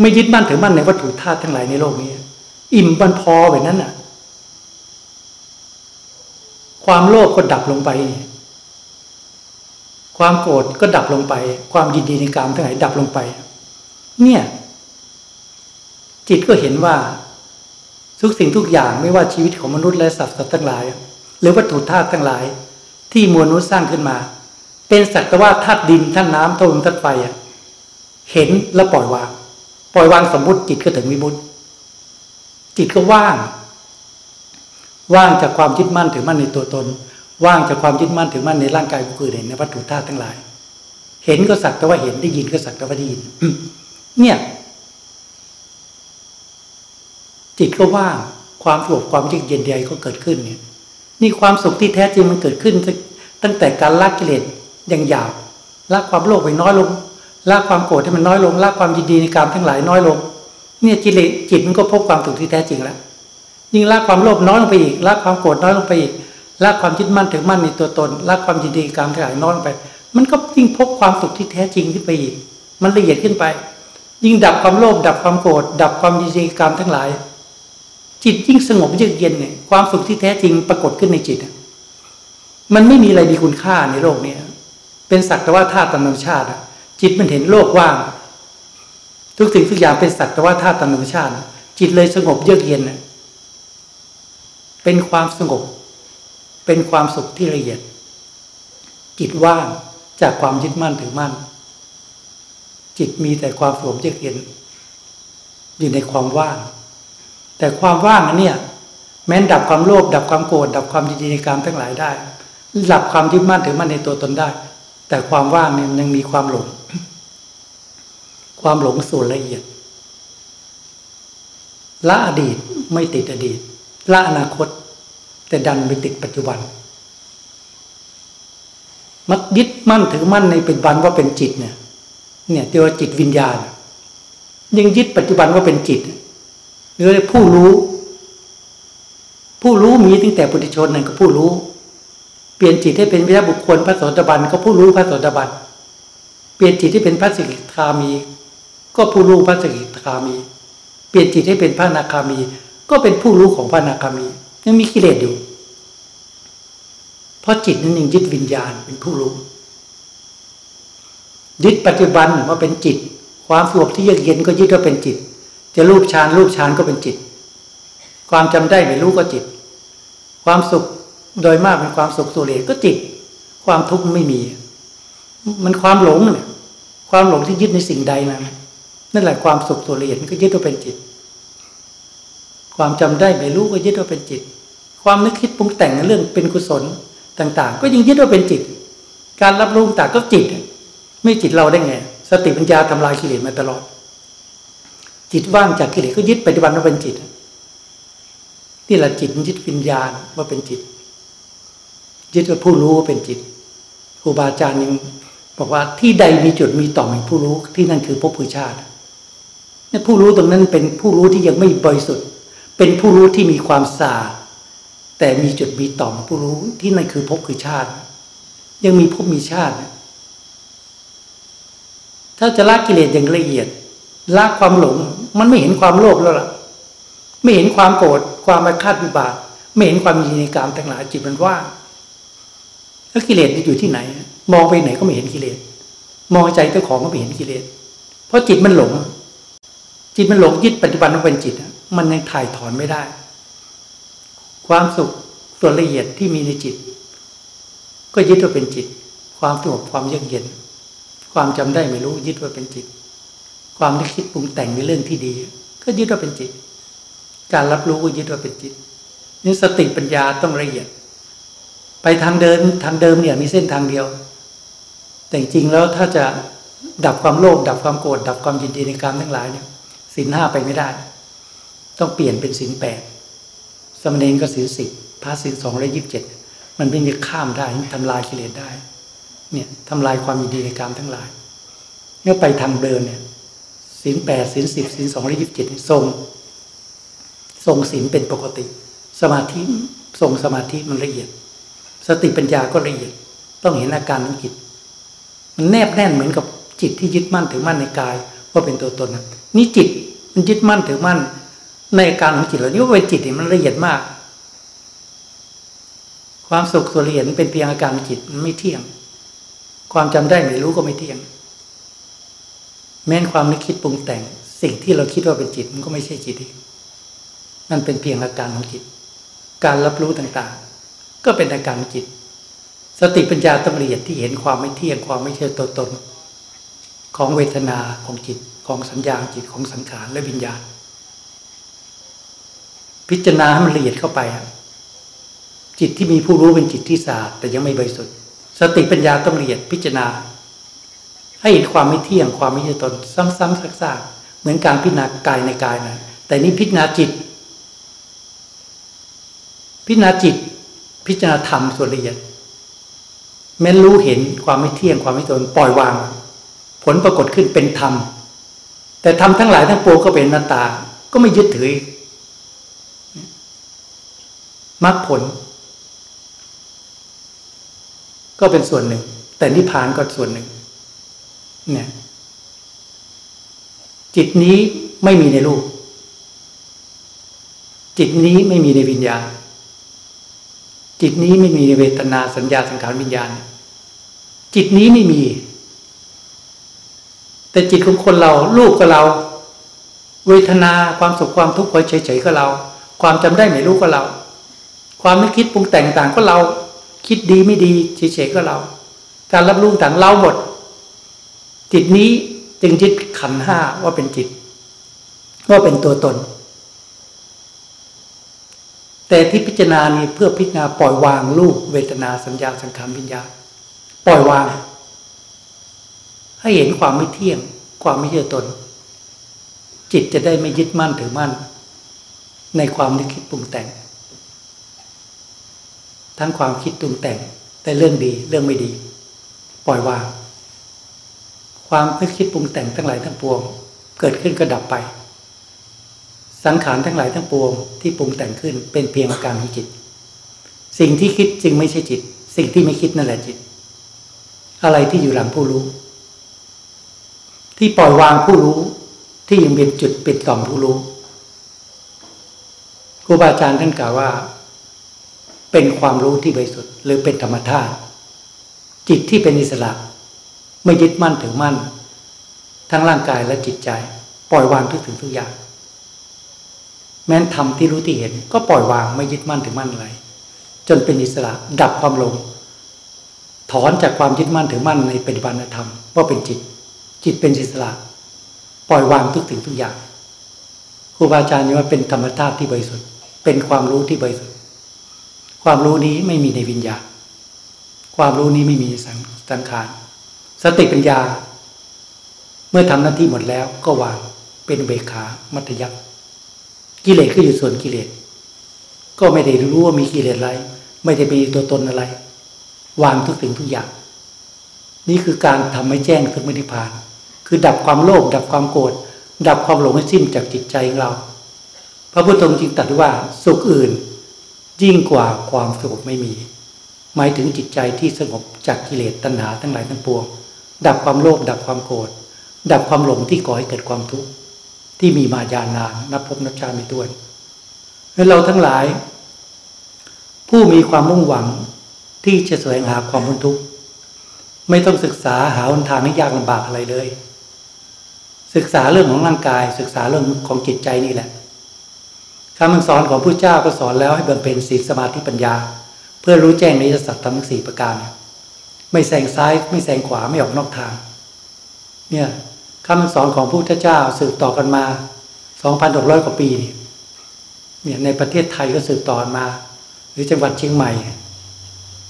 ไม่ยึดมั่นถึงมั่นในวัตถุธาตุทั้งหลายในโลกนี้ อิ่มมันพอแบบนั้นน่ะ ความโลภก็ดับลงไป ความโกรธก็ดับลงไป ความยินดีในกามทั้งหลายดับลงไป เนี่ย จิตก็เห็นว่า ทุกสิ่งทุกอย่างไม่ว่าชีวิตของมนุษย์และสัตว์ทั้งหลาย หรือวัตถุธาตุทั้งหลาย ที่มวลนุษย์สร้างขึ้นมา เป็นสักแต่ว่าธาตุดินธาตุน้ำธาตุลมธาตุไฟเห็นแล้วปล่อยวาง ปล่อยวางสมมุติจิตก็ถึงวิมุตติจิตก็ว่าง ว่างจากความยึดมั่นถือมั่นในตัวตน ว่างจากความยึดมั่นถือมั่นในร่างกายผู้อื่นในวัตถุธาตุทั้งหลาย เห็นก็สักแต่ว่าเห็นได้ยินก็สักแต่ว่าได้ยินเนี่ย จิตก็ว่างความสงบความเยือกเย็นใดก็เกิดขึ้นเนี่ยนี่ความสุขที่แท้จริงมันเกิดขึ้น ตั้งแต่การละกิเลสอย่างหยาบละความโลภไปน้อยลง ละความโกรธให้มันน้อยลงละความยินดีในการทั้งหลายน้อยลง เนี่ยกิเลสจิตมันก็พบความสุขที่แท้จริงแล้วยิ่งละความโลภน้อยลงไปอีกละความโกรธน้อยลงไปอีกละความยึดมั่นถือมั่นในตัวตนละความยินดีการทั้งหลายน้อยลงไป มันก็ยิ่งพบความสุขที่แท้จริงขึ้นไปอีก มันละเอียดขึ้นไป ยิ่งดับความโลภดับความโกรธดับความยินดีการทั้งหลาย จิตยิ่งสงบเยือกเย็นเนี่ยความสุขที่แท้จริงปรากฏขึ้นในจิตมันไม่มีอะไรมีคุณค่าในโลกนี้เป็นสักแต่ว่าธาตุธรรมชาติ จิตมันเห็นโลกว่าง ทุกสิ่งทุกอย่างเป็นสักแต่ว่าธาตุธรรมชาติ จิตเลยสงบเยือกเย็นเป็นความสงบ เป็นความสุขที่ละเอียด จิตว่างจากความยึดมั่นถือมั่น จิตมีแต่ความสงบเยือกเย็น อยู่ในความว่าง แต่ความว่างอันเนี้ยแม้นดับความโลภดับความโกรธดับความยินดีในการทั้งหลายได้ดับความยึดมั่นถือมั่นในตัวตนได้ แต่ความว่างเนี่ยยังมีความหลง ความหลงส่วนละเอียด ละอดีตไม่ติดอดีต ละอนาคต แต่ดันไปติดปัจจุบัน มักยึดมั่นถือมั่นในปัจจุบันว่าเป็นจิตเนี่ย เนี่ยเรียกว่าจิตวิญญาณ ยังยึดปัจจุบันว่าเป็นจิตหรือผู้รู้ ผู้รู้มีตั้งแต่ปุถุชนนั่นก็ผู้รู้ เปลี่ยนจิตให้เป็นพระบุคคลพระโสดาบันก็ผู้รู้พระโสดาบันเปลี่ยนจิตให้เป็นพระสิกขามี ก็ผู้รู้พระสิกขามี เปลี่ยนจิตให้เป็นพระนาคามี ก็เป็นผู้รู้ของพระนาคามียังมีกิเลสอยู่ เพราะจิตนั้นยังยึดวิญญาณเป็นผู้รู้ ยึดปัจจุบันว่าเป็นจิต ความสงบที่เยือกเย็นก็ยึดว่าเป็นจิต จะรูปฌานรูปฌานก็เป็นจิต ความจำได้ไม่รู้ก็จิต ความสุขโดยมากเป็นความสุขสุเรก็จิต ความทุกข์ไม่มี มันความหลงเนี่ยความหลงที่ยึดในสิ่งใดนั้น นั่นแหละความสุขสุเรมันก็ยึดว่าเป็นจิต ความจำได้ไม่รู้ก็ยึดว่าเป็นจิต ความนึกคิดปรุงแต่งเรื่องเป็นกุศลต่าง ๆ ก็ยังยึดว่าเป็นจิต การรับรู้ต่างก็จิต ไม่จิตเราได้ไง สติปัญญาทำลายกิเลสมาตลอด จิตว่างจากกิเลสก็ยึดปัจจุบันว่าเป็นจิตนี่แหละจิตยึดวิญญาณว่าเป็นจิต ยึดว่าผู้รู้ว่าเป็นจิตครูบาอาจารย์ยังบอกว่าที่ใดมีจุดมีต่อมผู้รู้ที่นั่นคือภพภูชาติ นี่ผู้รู้ตรงนั้นเป็นผู้รู้ที่ยังไม่บริสุทธิ์ เป็นผู้รู้ที่มีความสาแต่มีจุดมีต่อมผู้รู้ที่นั่นคือภพคือชาติ ยังมีภพมีชาติ ถ้าจะละกิเลสอย่างละเอียดละความหลง มันไม่เห็นความโลภแล้วล่ะ ไม่เห็นความโกรธความมาคาดวิบากไม่เห็นความยินดีกรรมทั้งหลายจิตมันว่างแล้วกิเลสอยู่ที่ไหน มองไปไหนก็ไม่เห็นกิเลสมองใจเจ้าของก็ไม่เห็นกิเลสเพราะจิตมันหลง จิตมันหลงยึดปัจจุบันว่าเป็นจิตมันยังถ่ายถอนไม่ได้ ความสุขส่วนละเอียดที่มีในจิต ก็ยึดว่าเป็นจิต ความสงบความเยือกเย็น ความจำได้ไม่รู้ยึดว่าเป็นจิต ความนึกคิดปรุงแต่งในเรื่องที่ดี ก็ยึดว่าเป็นจิต การรับรู้ก็ยึดว่าเป็นจิตนี่สติปัญญาต้องละเอียด ไปทางเดินทางเดิมเนี่ยมีเส้นทางเดียว แต่จริงแล้วถ้าจะดับความโลภดับความโกรธดับความยินดีในกรรมทั้งหลายเนี่ย สินห้าไปไม่ได้ ต้องเปลี่ยนเป็นสินแปดสมณีก็สินสิบพระสินสองร้อยยิบเจ็ดมันเป็นจะข้ามได้ทำลายกิเลสได้ เนี่ยทำลายความยินดีในกรรมทั้งหลายเมื่อไปทางเดินเนี่ยสินแปดสินสิบสินสองร้อยิบเจ็ดทรงทรงสินเป็นปกติ สมาธิทรงสมาธิมันละเอียด สติปัญญาก็ละเอียด ต้องเห็นอาการของจิต มันแนบแน่นเหมือนกับจิตที่ยึดมั่นถือมั่นในกายว่าเป็นตัวตนนะนี่จิต มันยึดมั่นถือมั่นในการของจิตเหล่านี้ว่าเป็นจิตเนี่ยมันละเอียดมาก ความสุขส่วนละเอียดเป็นเพียงอาการของจิตมันไม่เที่ยง ความจำได้ไม่รู้ก็ไม่เที่ยง แม้นความนึกคิดปรุงแต่ง สิ่งที่เราคิดว่าเป็นจิตมันก็ไม่ใช่จิตอีกนั่นเป็นเพียงอาการของจิต การรับรู้ต่างๆ ก็เป็นอาการของจิต สติปัญญาต้องละเอียดที่เห็นความไม่เที่ยงความไม่ใช่ตัวตน ของเวทนาของจิต ของสัญญาจิตของสังขารและวิญญาณ พิจารณาให้มันละเอียดเข้าไปจิตที่มีผู้รู้เป็นจิตที่สะอาดแต่ยังไม่บริสุทธิ์สติปัญญาต้องละเอียดพิจารณา ให้เห็นความไม่เที่ยงความไม่ใช่ตน ซ้ำๆซากๆเหมือนการพิจารณากายในกายนะแต่นี่พิจารณาจิต พิจารณาจิต พิจารณาธรรมส่วนละเอียดแม้รู้เห็นความไม่เที่ยงความไม่ตนปล่อยวาง ผลปรากฏขึ้นเป็นธรรม แต่ทำทั้งหลายทั้งปวงก็เป็นนาตา ก็ไม่ยึดถือมรรคผล ก็เป็นส่วนหนึ่ง แต่นิพพานก็ส่วนหนึ่ง เนี่ย จิตนี้ไม่มีในรูป จิตนี้ไม่มีในวิญญาณ จิตนี้ไม่มีในเวทนาสัญญาสังขารวิญญาณ จิตนี้ไม่มี แต่จิตของคนเราลูกกับเรา เวทนาความสุขความทุกข์เฉยๆก็เรา ความจำได้ไม่รู้ก็เรา ความนึกคิดปรุงแต่งต่างก็เรา คิดดีไม่ดีเฉยๆก็เรา การรับรู้ต่างเราหมด จิตนี้จึงยึดขันห้าว่าเป็นจิต ว่าเป็นตัวตน แต่ที่พิจารณานี้เพื่อพิจารณาปล่อยวางรูปเวทนาสัญญาสังขารวิญญาปล่อยวาง ให้เห็นความไม่เที่ยง ความไม่เชื่อตน จิตจะได้ไม่ยึดมั่นถือมั่น ในความนึกคิดปรุงแต่ง ทั้งความคิดตุงแต่งแต่เรื่องดีเรื่องไม่ดี ปล่อยวางความนึกคิดปรุงแต่งทั้งหลายทั้งปวง เกิดขึ้นก็ดับไป สังขารทั้งหลายทั้งปวงที่ปรุงแต่งขึ้นเป็นเพียงอาการของจิต สิ่งที่คิดจึงไม่ใช่จิต สิ่งที่ไม่คิดนั่นแหละจิต อะไรที่อยู่หลังผู้รู้ ที่ปล่อยวางผู้รู้ ที่ยังเป็นจุดปิดต่อมผู้รู้ครูบาอาจารย์ท่านกล่าวว่า เป็นความรู้ที่บริสุทธิ์หรือเป็นธรรมธาตุจิตที่เป็นอิสระ ไม่ยึดมั่นถือมั่น ทั้งร่างกายและจิตใจ ปล่อยวางทุกสิ่งทุกอย่าง แม้นทำที่รู้ที่เห็น ก็ปล่อยวางไม่ยึดมั่นถือมั่นอะไรจนเป็นอิสระดับความหลงถอนจากความยึดมั่นถือมั่นในปฏิบัติธรรมว่าเป็นจิต จิตเป็นอิสระ ปล่อยวางทุกสิ่งทุกอย่างครูบาอาจารย์ว่าเป็นธรรมชาติที่บริสุทธิ์ เป็นความรู้ที่บริสุทธิ์ ความรู้นี้ไม่มีในวิญญาณ ความรู้นี้ไม่มีสังขาร สติปัญญา เมื่อทำหน้าที่หมดแล้วก็วางเป็นเบขา มัธยักกิเลสก็อยู่ส่วนกิเลส ก็ไม่ได้รู้ว่ามีกิเลสอะไร ไม่ได้มีตัวตนอะไร วางทุกสิ่งทุกอย่าง นี่คือการทำให้แจ้งถึงมรรคผาน คือดับความโลภดับความโกรธดับความหลงให้สิ้นจากจิตใจของเรา พระพุทธองค์จึงตรัสว่าสุขอื่น ยิ่งกว่าความสงบไม่มี หมายถึงจิตใจที่สงบจากกิเลสตัณหาทั้งหลายทั้งปวง ดับความโลภดับความโกรธดับความหลงที่ก่อให้เกิดความทุกข์ที่มีมายานานนับพบนับชาไม่ถ้วนและเราทั้งหลาย ผู้มีความมุ่งหวังที่จะแสวงหาความพ้นทุกข์ไม่ต้องศึกษาหาหนทางที่ยากลำบากอะไรเลย ศึกษาเรื่องของร่างกาย ศึกษาเรื่องของจิตใจนี่แหละคำสอนของพระเจ้าก็สอนแล้วให้บำเพ็ญศีลสมาธิปัญญา เพื่อรู้แจ้งในสัตว์ทั้งสี่ประการ ไม่แซงซ้ายไม่แซงขวาไม่ออกนอกทาง เนี่ยคำสอนของพระพุทธเจ้าสืบต่อกันมา 2,600 กว่าปีเนี่ยในประเทศไทยก็สืบต่อมา หรือจังหวัดเชียงใหม่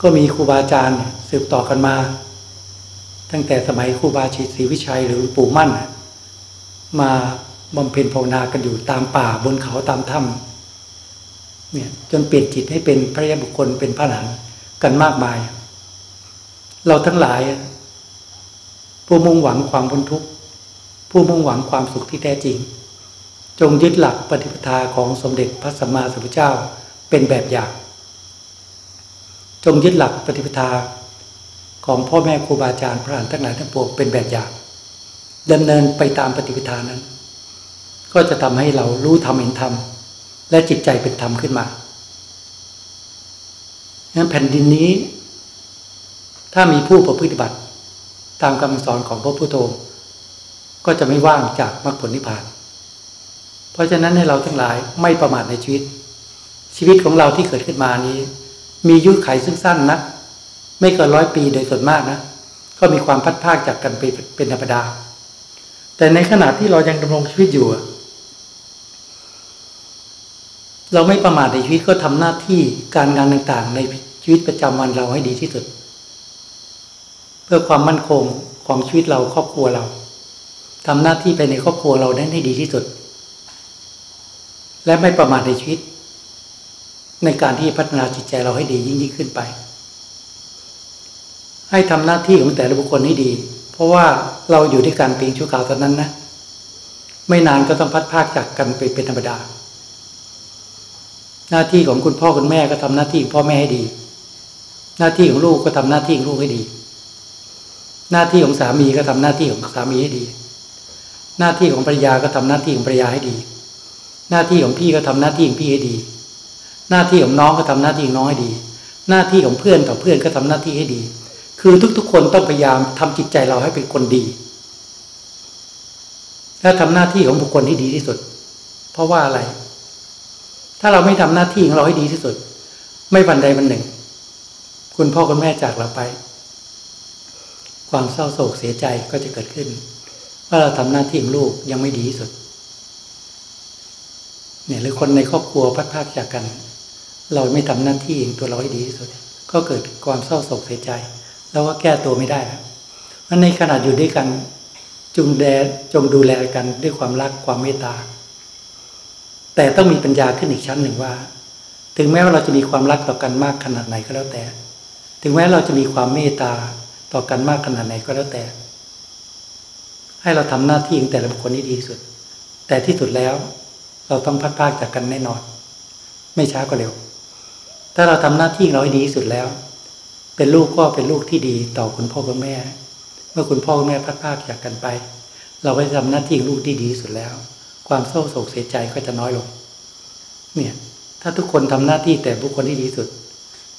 ก็มีครูบาอาจารย์สืบต่อกันมา ตั้งแต่สมัยครูบาชีศรีวิชัยหรือปู่มั่น มาบำเพ็ญภาวนากันอยู่ตามป่าบนเขาตามถ้ำเนี่ยจนเปลี่ยนจิตให้เป็นพระยาบุคคลเป็นพระหลานกันมากมาย เราทั้งหลาย ผู้มุ่งหวังความพ้นทุกข์ผู้มุ่งหวังความสุขที่แท้จริง จงยึดหลักปฏิปทาของสมเด็จพระสัมมาสัมพุทธเจ้าเป็นแบบอย่าง จงยึดหลักปฏิปทาของพ่อแม่ครูบาอาจารย์พระอรหันต์ทั้งหลายทั้งปวงเป็นแบบอย่าง ดำเนินไปตามปฏิปทานั้น ก็จะทำให้เรารู้ธรรมเห็นธรรม และจิตใจเป็นธรรมขึ้นมางั้นแผ่นดินนี้ ถ้ามีผู้ประพฤติบัติ ตามคำสอนของพระพุทธองค์ก็จะไม่ว่างจากมรรคผลนิพพาน เพราะฉะนั้นให้เราทั้งหลายไม่ประมาทในชีวิต ชีวิตของเราที่เกิดขึ้นมานี้ มียุคไขซึ่งสั้นนะไม่เกินร้อยปีโดยส่วนมากนะ ก็มีความพัดภาคจากกันไปเป็นธรรมดา แต่ในขณะที่เรายังดำรงชีวิตอยู่ เราไม่ประมาทในชีวิตก็ทำหน้าที่การงานต่างๆ ในชีวิตประจำวันเราให้ดีที่สุด เพื่อความมั่นคงของชีวิตเราครอบครัวเราทำหน้าที่ไปในครอบครัวเราได้ให้ดีที่สุด และไม่ประมาทในชีวิต ในการที่พัฒนาจิตใจเราให้ดียิ่งยิ่งขึ้นไป ให้ทำหน้าที่ของแต่ละบุคคลให้ดี ราะว่าเราอยู่ด้วยกันเพียงชั่วคราวเท่านั้นนะ ไม่นานก็ต้องพัดพากจากกันไปเป็นธรรมดา หน้าที่ของคุณพ่อคุณแม่ก็ทำหน้าที่พ่อแม่ให้ดี หน้าที่ของลูกก็ทำหน้าที่ของลูกให้ดี หน้าที่ของสามีก็ทำหน้าที่ของสามีให้ดี หน้าที่ของภรรยาก็ทำหน้าที่ของภรรยาให้ดี หน้าที่ของพี่ก็ทำหน้าที่ของพี่ให้ดี หน้าที่ของน้องก็ทำหน้าที่ของน้องให้ดี หน้าที่ของเพื่อนต่อเพื่อนก็ทำหน้าที่ให้ดี คือทุกๆ คนต้องพยายามทำจิตใจเราให้เป็นคนดี และทำหน้าที่ของบุคคลที่ดีที่สุด เพราะว่าอะไร ถ้าเราไม่ทำหน้าที่ของเราให้ดีที่สุด ไม่วันใดวันหนึ่ง คุณพ่อคุณแม่จากเราไป ความเศร้าโศกเสียใจก็จะเกิดขึ้นว่าเราทำหน้าที่ของลูกยังไม่ดีที่สุด เนี่ยหรือคนในครอบครัวพัดพากจากกัน เราไม่ทำหน้าที่ของตัวเราให้ดีที่สุด ก็เกิดความเศร้าโศกเสียใจ แล้วก็แก้ตัวไม่ได้แล้วมันในขนาดอยู่ด้วยกันจงแดจงดูแลกันด้วยความรักความเมตตา แต่ต้องมีปัญญาขึ้นอีกชั้นหนึ่งว่า ถึงแม้ว่าเราจะมีความรักต่อกันมากขนาดไหนก็แล้วแต่ ถึงแม้เราจะมีความเมตตาต่อกันมากขนาดไหนก็แล้วแต่ ให้เราทำหน้าที่ของแต่ละบุคคลที่ดีที่สุด แต่ที่สุดแล้ว เราต้องพัดพากจากกันแน่นอน ไม่ช้าก็เร็ว ถ้าเราทำหน้าที่เราให้ดีที่สุดแล้ว เป็นลูกก็เป็นลูกที่ดีต่อคุณพ่อคุณแม่ เมื่อคุณพ่อคุณแม่พัดพากจากกันไป เราก็จะทำหน้าที่ลูกที่ดีสุดแล้ว ความเศร้าโศกเสียใจก็จะน้อยลง เนี่ยถ้าทุกคนทำหน้าที่แต่บุคคลที่ดีสุด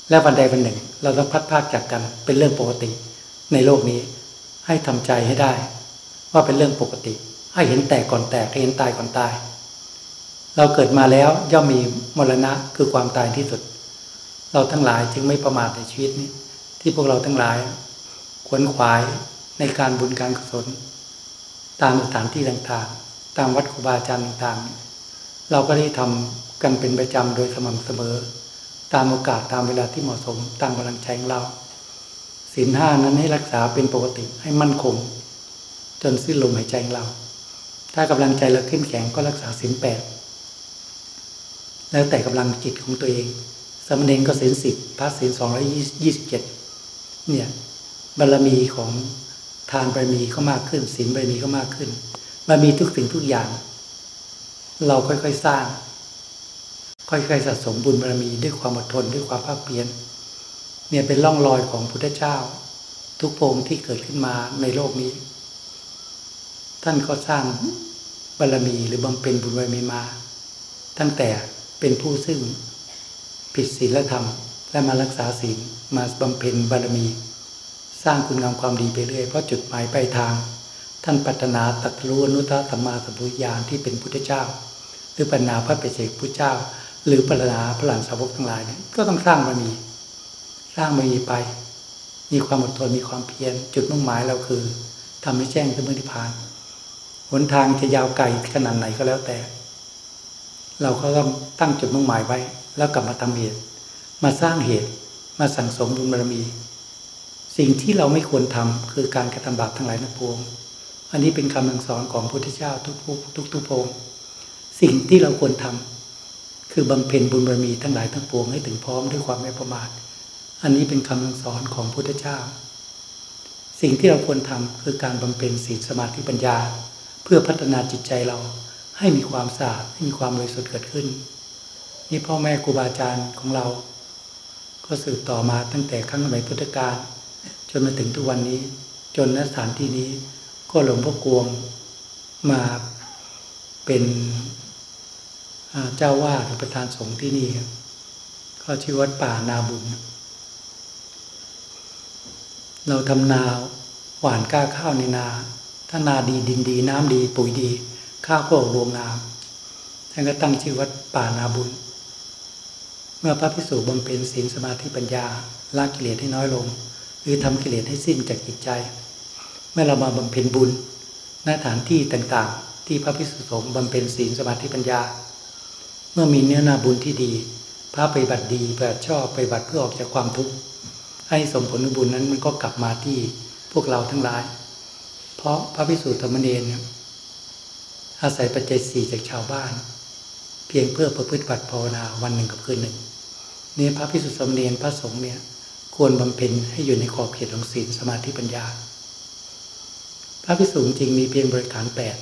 และวันใดวันหนึ่ง เราต้องพัดพากจากกันเป็นเรื่องปกติ ในโลกนี้ให้ทำใจให้ได้ ว่าเป็นเรื่องปกติ ให้เห็นแตกก่อนแตกให้เห็นตายก่อนตาย เราเกิดมาแล้วย่อมมีมรณะคือความตายที่สุด เราทั้งหลายจึงไม่ประมาทในชีวิตนี้ ที่พวกเราทั้งหลายขวนขวายในการบุญการกุศล ตามสถานที่ต่างๆ ตามวัดครูบาอาจารย์ต่างๆ เราก็ได้ทำกันเป็นประจำโดยสม่ำเสมอ ตามโอกาสตามเวลาที่เหมาะสมตามกำลังใจของเราศีลห้านั้นให้รักษาเป็นปกติให้มั่นคง จนสิ้นลมหายใจของเรา ถ้ากำลังใจเราเข้มแข็งก็รักษาศีลแปดแล้วแต่กำลังจิตของตัวเองสมณเณรก็ศีลสิบพระศีลสองร้อยยี่สิบเจ็ด เนี่ยบารมีของทานบารมีก็มากขึ้นศีลบารมีก็มากขึ้นบารมีทุกสิ่งทุกอย่าง เราค่อยๆสร้าง ค่อยๆสะสมบุญบารมีด้วยความอดทนด้วยความภาคเพียรเนี่ยเป็นร่องรอยของพุทธเจ้า ทุกพงที่เกิดขึ้นมาในโลกนี้ ท่านก็สร้างบารมีหรือบำเพ็ญบุญบารมีมา ตั้งแต่เป็นผู้ซึ่งผิดศีลธรรมและมารักษาศีล มาบำเพ็ญบารมี สร้างคุณงามความดีไปเรื่อย เพราะจุดหมายปลายทาง ท่านปรารถนาตรัสรู้อนุตตรสัมมาสัมพุทธญาณที่เป็นพุทธเจ้า หรือปัญนาพระเปรเจกพุทธเจ้า หรือปรารถนาพระหลานสาวกทั้งหลายเนี่ยก็ต้องสร้างบารมี สร้างบารมีไป มีความอดทนมีความเพียรจุดมุ่งหมายเราคือทำให้แจ้งถึงนิพานหนทางจะยาวไกลขนาดไหนก็แล้วแต่ เราก็ต้องตั้งจุดมุ่งหมายไว้ แล้วกลับมาทำเหตุ มาสร้างเหตุ มาสั่งสมบุญบารมี สิ่งที่เราไม่ควรทำคือการกระทำบาปทั้งหลายทั้งปวง อันนี้เป็นคำสอนของพระพุทธเจ้าทุกทุกทุกทุกพงสิ่งที่เราควรทำคือบำเพ็ญบุญบารมีทั้งหลายทั้งปวงให้ถึงพร้อมด้วยความไม่ประมาทอันนี้เป็นคำสอนของพระพุทธเจ้า สิ่งที่เราควรทำคือการบำเพ็ญศีลสมาธิปัญญา เพื่อพัฒนาจิตใจเราให้มีความสะอาดให้มีความบริสุทธิ์เกิดขึ้น นี่พ่อแม่ครูบาอาจารย์ของเรา ก็สืบต่อมาตั้งแต่ครั้งสมัยพุทธกาลจนมาถึงทุกวันนี้ จนณสถานที่นี้ ก็หลวงพ่อกวงมาเป็นเจ้าวาดหรือประธานสงฆ์ที่นี่ก็ชื่อวัดป่านาบุญ เราทำนาหวานก้าข้าวในนา ถ้านาดีดินดี น้ำดี ปุ๋ยดี ข้าวก็ออกรวงงามท่านก็ตั้งชื่อวัดป่านาบุญ เมื่อพระพิสุบำเพ็ญศีลสมาธิปัญญาละกิเลสให้น้อยลง หรือทำกิเลสให้สิ้นจากจิตใจ เมื่อเรามาบำเพ็ญบุญณสถานที่ต่างๆ ที่พระพิสุสงฆ์บำเพ็ญศีลสมาธิปัญญา เมื่อมีเนื้อนาบุญที่ดี พระไปบัติดีไปชอบไปบัติเพื่อออกจากความทุกข์ให้สมผลบุญนั้นมันก็กลับมาที่พวกเราทั้งหลาย เพราะพระพิสุธรรมเนรอาศัยปัจจัยสี่จากชาวบ้าน เพียงเพื่อประพฤติบัติภาวนาวันหนึ่งกับคืนหนึ่ง นี่พระพิสุทธิสมเนรพระสงฆ์เนี่ยควรบำเพ็ญให้อยู่ในขอบเขตของศีลสมาธิปัญญา พระพิสุจริงมีเพียงบริการแปด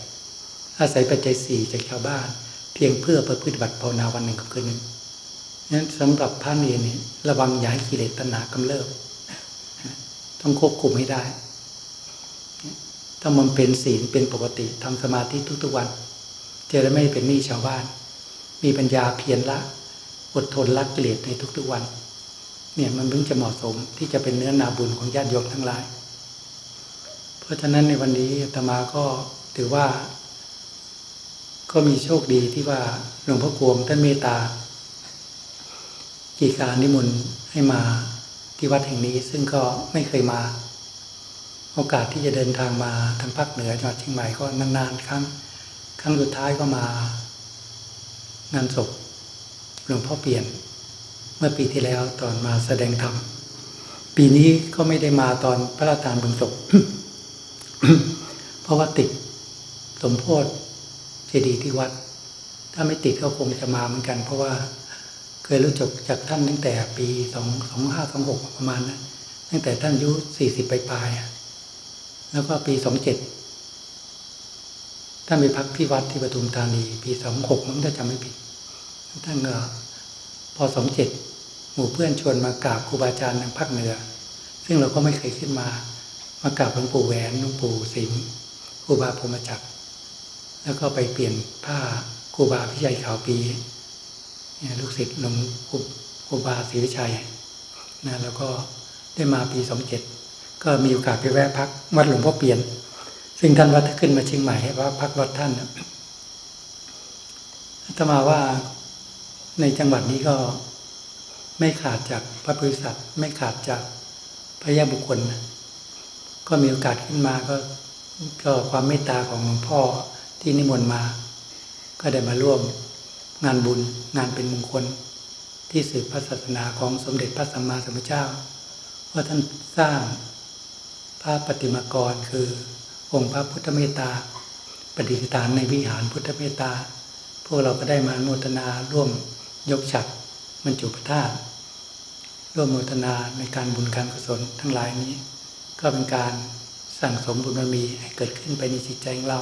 อาศัยปัจจัยสี่จากชาวบ้าน เพียงเพื่อประพฤติบัติภาวนาวันหนึ่งกับคืนหนึ่งนั้นสำหรับพระเนรนี่ระวังอย่าให้กิเลสตัณหากำเริบต้องควบคุมให้ได้ต้องมันเป็นศีลเป็นปกติทำสมาธิทุกๆวันจะได้ไม่เป็นหนี้ชาวบ้าน มีปัญญาเพียรละ อดทนละกิเลสในทุกๆวัน เนี่ยมันเพิ่งจะเหมาะสมที่จะเป็นเนื้อนาบุญของญาติโยมทั้งหลาย เพราะฉะนั้นในวันนี้อาตมาก็ถือว่า ก็มีโชคดีที่ว่าหลวงพ่อกวงท่านเมตตากีการนิมนต์ให้มาที่วัดแห่งนี้ ซึ่งก็ไม่เคยมา โอกาสที่จะเดินทางมาทางภาคเหนือจังหวัดเชียงใหม่ก็นานๆครั้ง ครั้งสุดท้ายก็มางานศพ หลวงพ่อเปลี่ยน เมื่อปีที่แล้วตอนมาแสดงธรรมปีนี้ก็ไม่ได้มาตอนพระราชทานบุญศพเพราะว่าติดสมโพธิเจดีย์ที่วัด ถ้าไม่ติดก็คงจะมาเหมือนกัน เพราะว่าเคยรู้จักจากท่านตั้งแต่ปีสองสองห้าสองหกประมาณนะตั้งแต่ท่านอายุสี่สิบปลายๆแล้วก็ปีสองเจ็ดท่านไปพักที่วัดที่ปทุมธานี ปีสองหกมันถ้าจำไม่ผิด ท่านก็ อสองเจ็ดหมู่เพื่อนชวนมากราบครูบาอาจารย์ทางภาคเหนือ ซึ่งเราก็ไม่เคยขึ้นมา มากราบหลวงปู่แหวนหลวงปู่สิมครูบาพรมจักร แล้วก็ไปเปลี่ยนผ้าครูบาพิชัยขาวปีเนี่ยลูกศิษย์หลวงครูครูบาศรีวิชัยนะแล้วก็ได้มาปีสองเจ็ดก็มีโอกาสไปแวะพักวัดหลวงพ่อเปลี่ยน ซึ่งท่านวัดขึ้นมาเชียงใหม่ให้ว่าพักวัดท่านนะอาตมาว่า ในจังหวัดนี้ก็ไม่ขาดจากพระบริษัทไม่ขาดจากพระยาบุคคล ก็มีโอกาสขึ้นมาก็ก็ความเมตตาของหลวงพ่อที่นิมนต์มา ก็ได้มาร่วมงานบุญงานเป็นมงคล ที่สืบพระศาสนาของสมเด็จพระสัมมาสัมพุทธเจ้าว่าท่านสร้างพระปฏิมากรคือองค์พระพุทธเมตตาประดิษฐานในวิหารพุทธเมตตา พวกเราก็ได้มาโมทนาร่วม ยกฉักบรรจุพระธาตุร่วมโมทนาในการบุญการกุศลทั้งหลายนี้ ก็เป็นการสั่งสมบุญบารมีให้เกิดขึ้นไปในจิตใจของเรา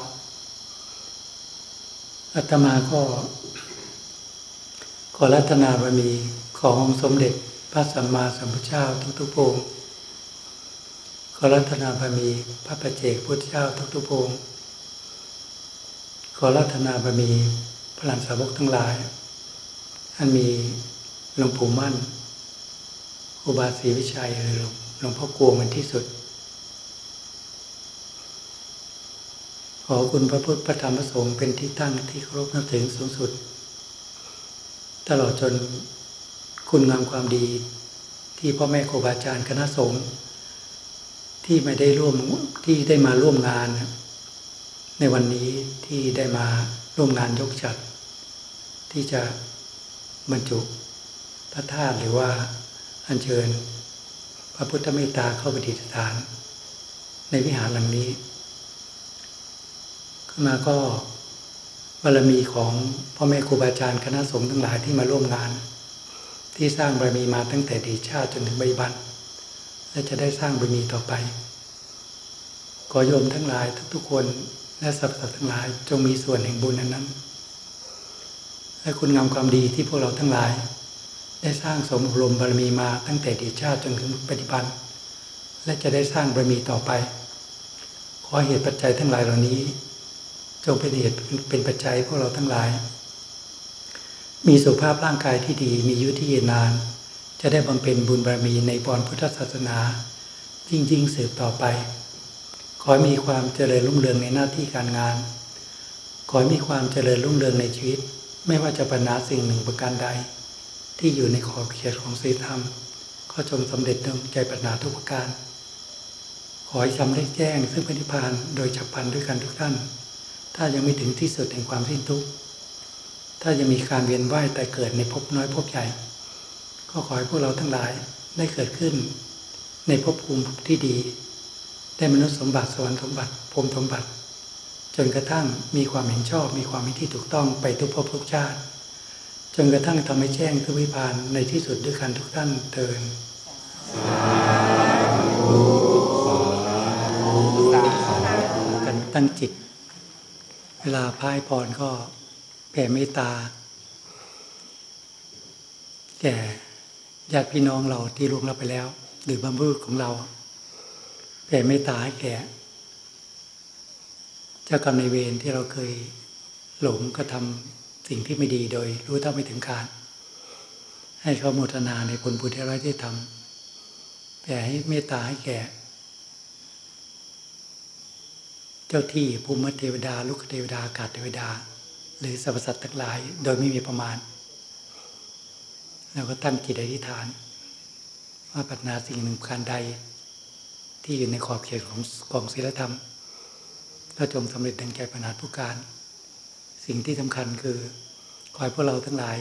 อาตมาก็ขอรัตนาบารมีของสมเด็จพระสัมมาสัมพุทธเจ้าทุกๆพระองขอรัตนาบารมีพระปัจเจกพุทธเจ้าทุกๆพระองขอรัตนาบารมีพระหลานสาวกทั้งหลาย ท่านมีหลวงปู่มั่นครูบาศรีวิชัยหรือหลวงพ่อกวงเป็นที่สุด ขอคุณพระพุทธพระธรรมพระสงฆ์เป็นที่ตั้งที่เคารพนับถือสูงสุด ตลอดจนคุณงามความดีที่พ่อแม่ครูบาอาจารย์คณะสงฆ์ที่ไม่ได้ร่วมที่ได้มาร่วมงาน ในวันนี้ที่ได้มาร่วมงานยกจัด ที่จะ บรรจุพระธาตุหรือว่าอัญเชิญ พระพุทธเมตตาเข้าประดิษฐาน ในวิหารหลังนี้ขึ้นมาก็บารมีของพ่อแม่ครูบาอาจารย์คณะสงฆ์ทั้งหลายที่มาร่วมงาน ที่สร้างบารมีมาตั้งแต่ดีชาติจนถึงใบบันและจะได้สร้างบารมีต่อไปขอโยมทั้งหลายทุกๆคนและสรรพสัตว์ทั้งหลายจงมีส่วนแห่งบุญนั้นนั้น และคุณงามความดีที่พวกเราทั้งหลาย ได้สร้างสมรมบารมีมาตั้งแต่ดีชาติจนถึงปัจจุบัน และจะได้สร้างบารมีต่อไป ขอเหตุปัจจัยทั้งหลายเหล่านี้ จงเป็นเหตุเป็นปัจจัยพวกเราทั้งหลาย มีสุขภาพร่างกายที่ดีมียุที่ยืนนาน จะได้บำเพ็ญบุญบารมีในบอนพุทธศาสนายิ่งยิ่งสืบต่อไป ขอให้มีความเจริญรุ่งเรืองในหน้าที่การงาน ขอให้มีความเจริญรุ่งเรืองในชีวิต ไม่ว่าจะปัญหาสิ่งหนึ่งประการใด ที่อยู่ในขอบเขตของศีลธรรม ก็จงสำเร็จดวงใจปัญหาทุกประการ ขอให้ทำได้แจ้งซึ่งพระนิพพานโดยฉับพลันด้วยกันทุกท่าน ถ้ายังไม่ถึงที่สุดแห่งความสิ้นทุกข์ถ้ายังมีการเวียนว่ายแต่เกิดในภพน้อยภพใหญ่ ก็ขอให้พวกเราทั้งหลายได้เกิดขึ้น ในภพภูมิที่ดี ได้มนุษย์สมบัติสวรรค์สมบัติพรมสมบัติ จนกระทั่งมีความเห็นชอบ มีความเห็นที่ถูกต้องไปทุกภพทุกชาติ จนกระทั่งทำให้แจ้งทุกวิพานในที่สุดด้วยกันทุกท่านเทินกันตั้งจิต เวลาพายพรก็แผ่เมตตา แก่ญาติพี่น้องเราที่ล่วงลับไปแล้ว หรือบรรพบุรุษของเราแผ่เมตตาให้แก่ เจ้ากรรมในเวรที่เราเคยหลงกระทำสิ่งที่ไม่ดีโดย รู้เท่าไม่ถึงการ ให้เขาโมทนาในผลบุญที่เราได้ทำแผ่ให้เมตตาให้แก่ เจ้าที่ภูมิเทวดา ลูกเทวดาอากาศเทวดา หรือสรรพสัตว์ทั้งหลาย โดยไม่มีประมาณแล้วก็ตั้งจิตอธิษฐาน ว่าปรารถนาสิ่งหนึ่งการใด ที่อยู่ในขอบเขตของกองศีลธรรม ก็จงสำเร็จดังใจปัญหาผู้การ สิ่งที่สำคัญคือขอให้พวกเราทั้งหลาย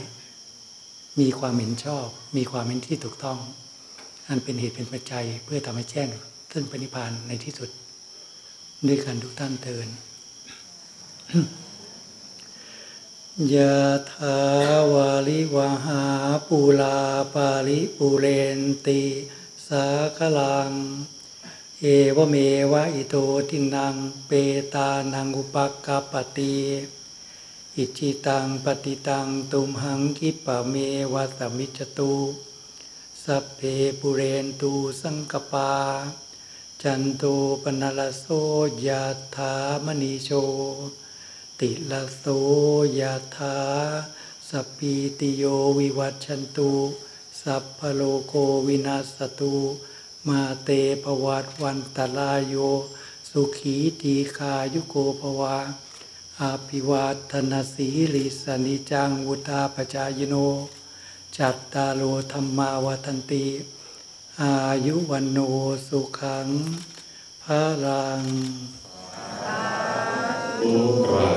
มีความเห็นชอบ มีความเห็นที่ถูกต้อง อันเป็นเหตุเป็นปัจจัยเพื่อทำให้แจ้งซึ่งปณิพานในที่สุด ด้วยกันทุกท่านเทินยะถาวาลิวหาปูลาปาลิปูเรนติ สาคลัง เอวเมวะอิโตทินังเปตานังอุปกปปติอิจิตังปฏิตังตุมหังคิปะเมวะสมิจตุสัพเพปุเรนตูสังกปา จันโตปนลโสยะถามณีโช ติลโสยะถาสปีติโยวิวัชชันตุสัพพโลโกวินาสตุ มาเตปวัตวันตลาโย สุขีตีคายุโกภวะอาภิวาทนาสีลิสนิจังวุตาปจายโน จัตตาโลธรรมาวทันติอายุวันโนสุขังพระรังอุปรา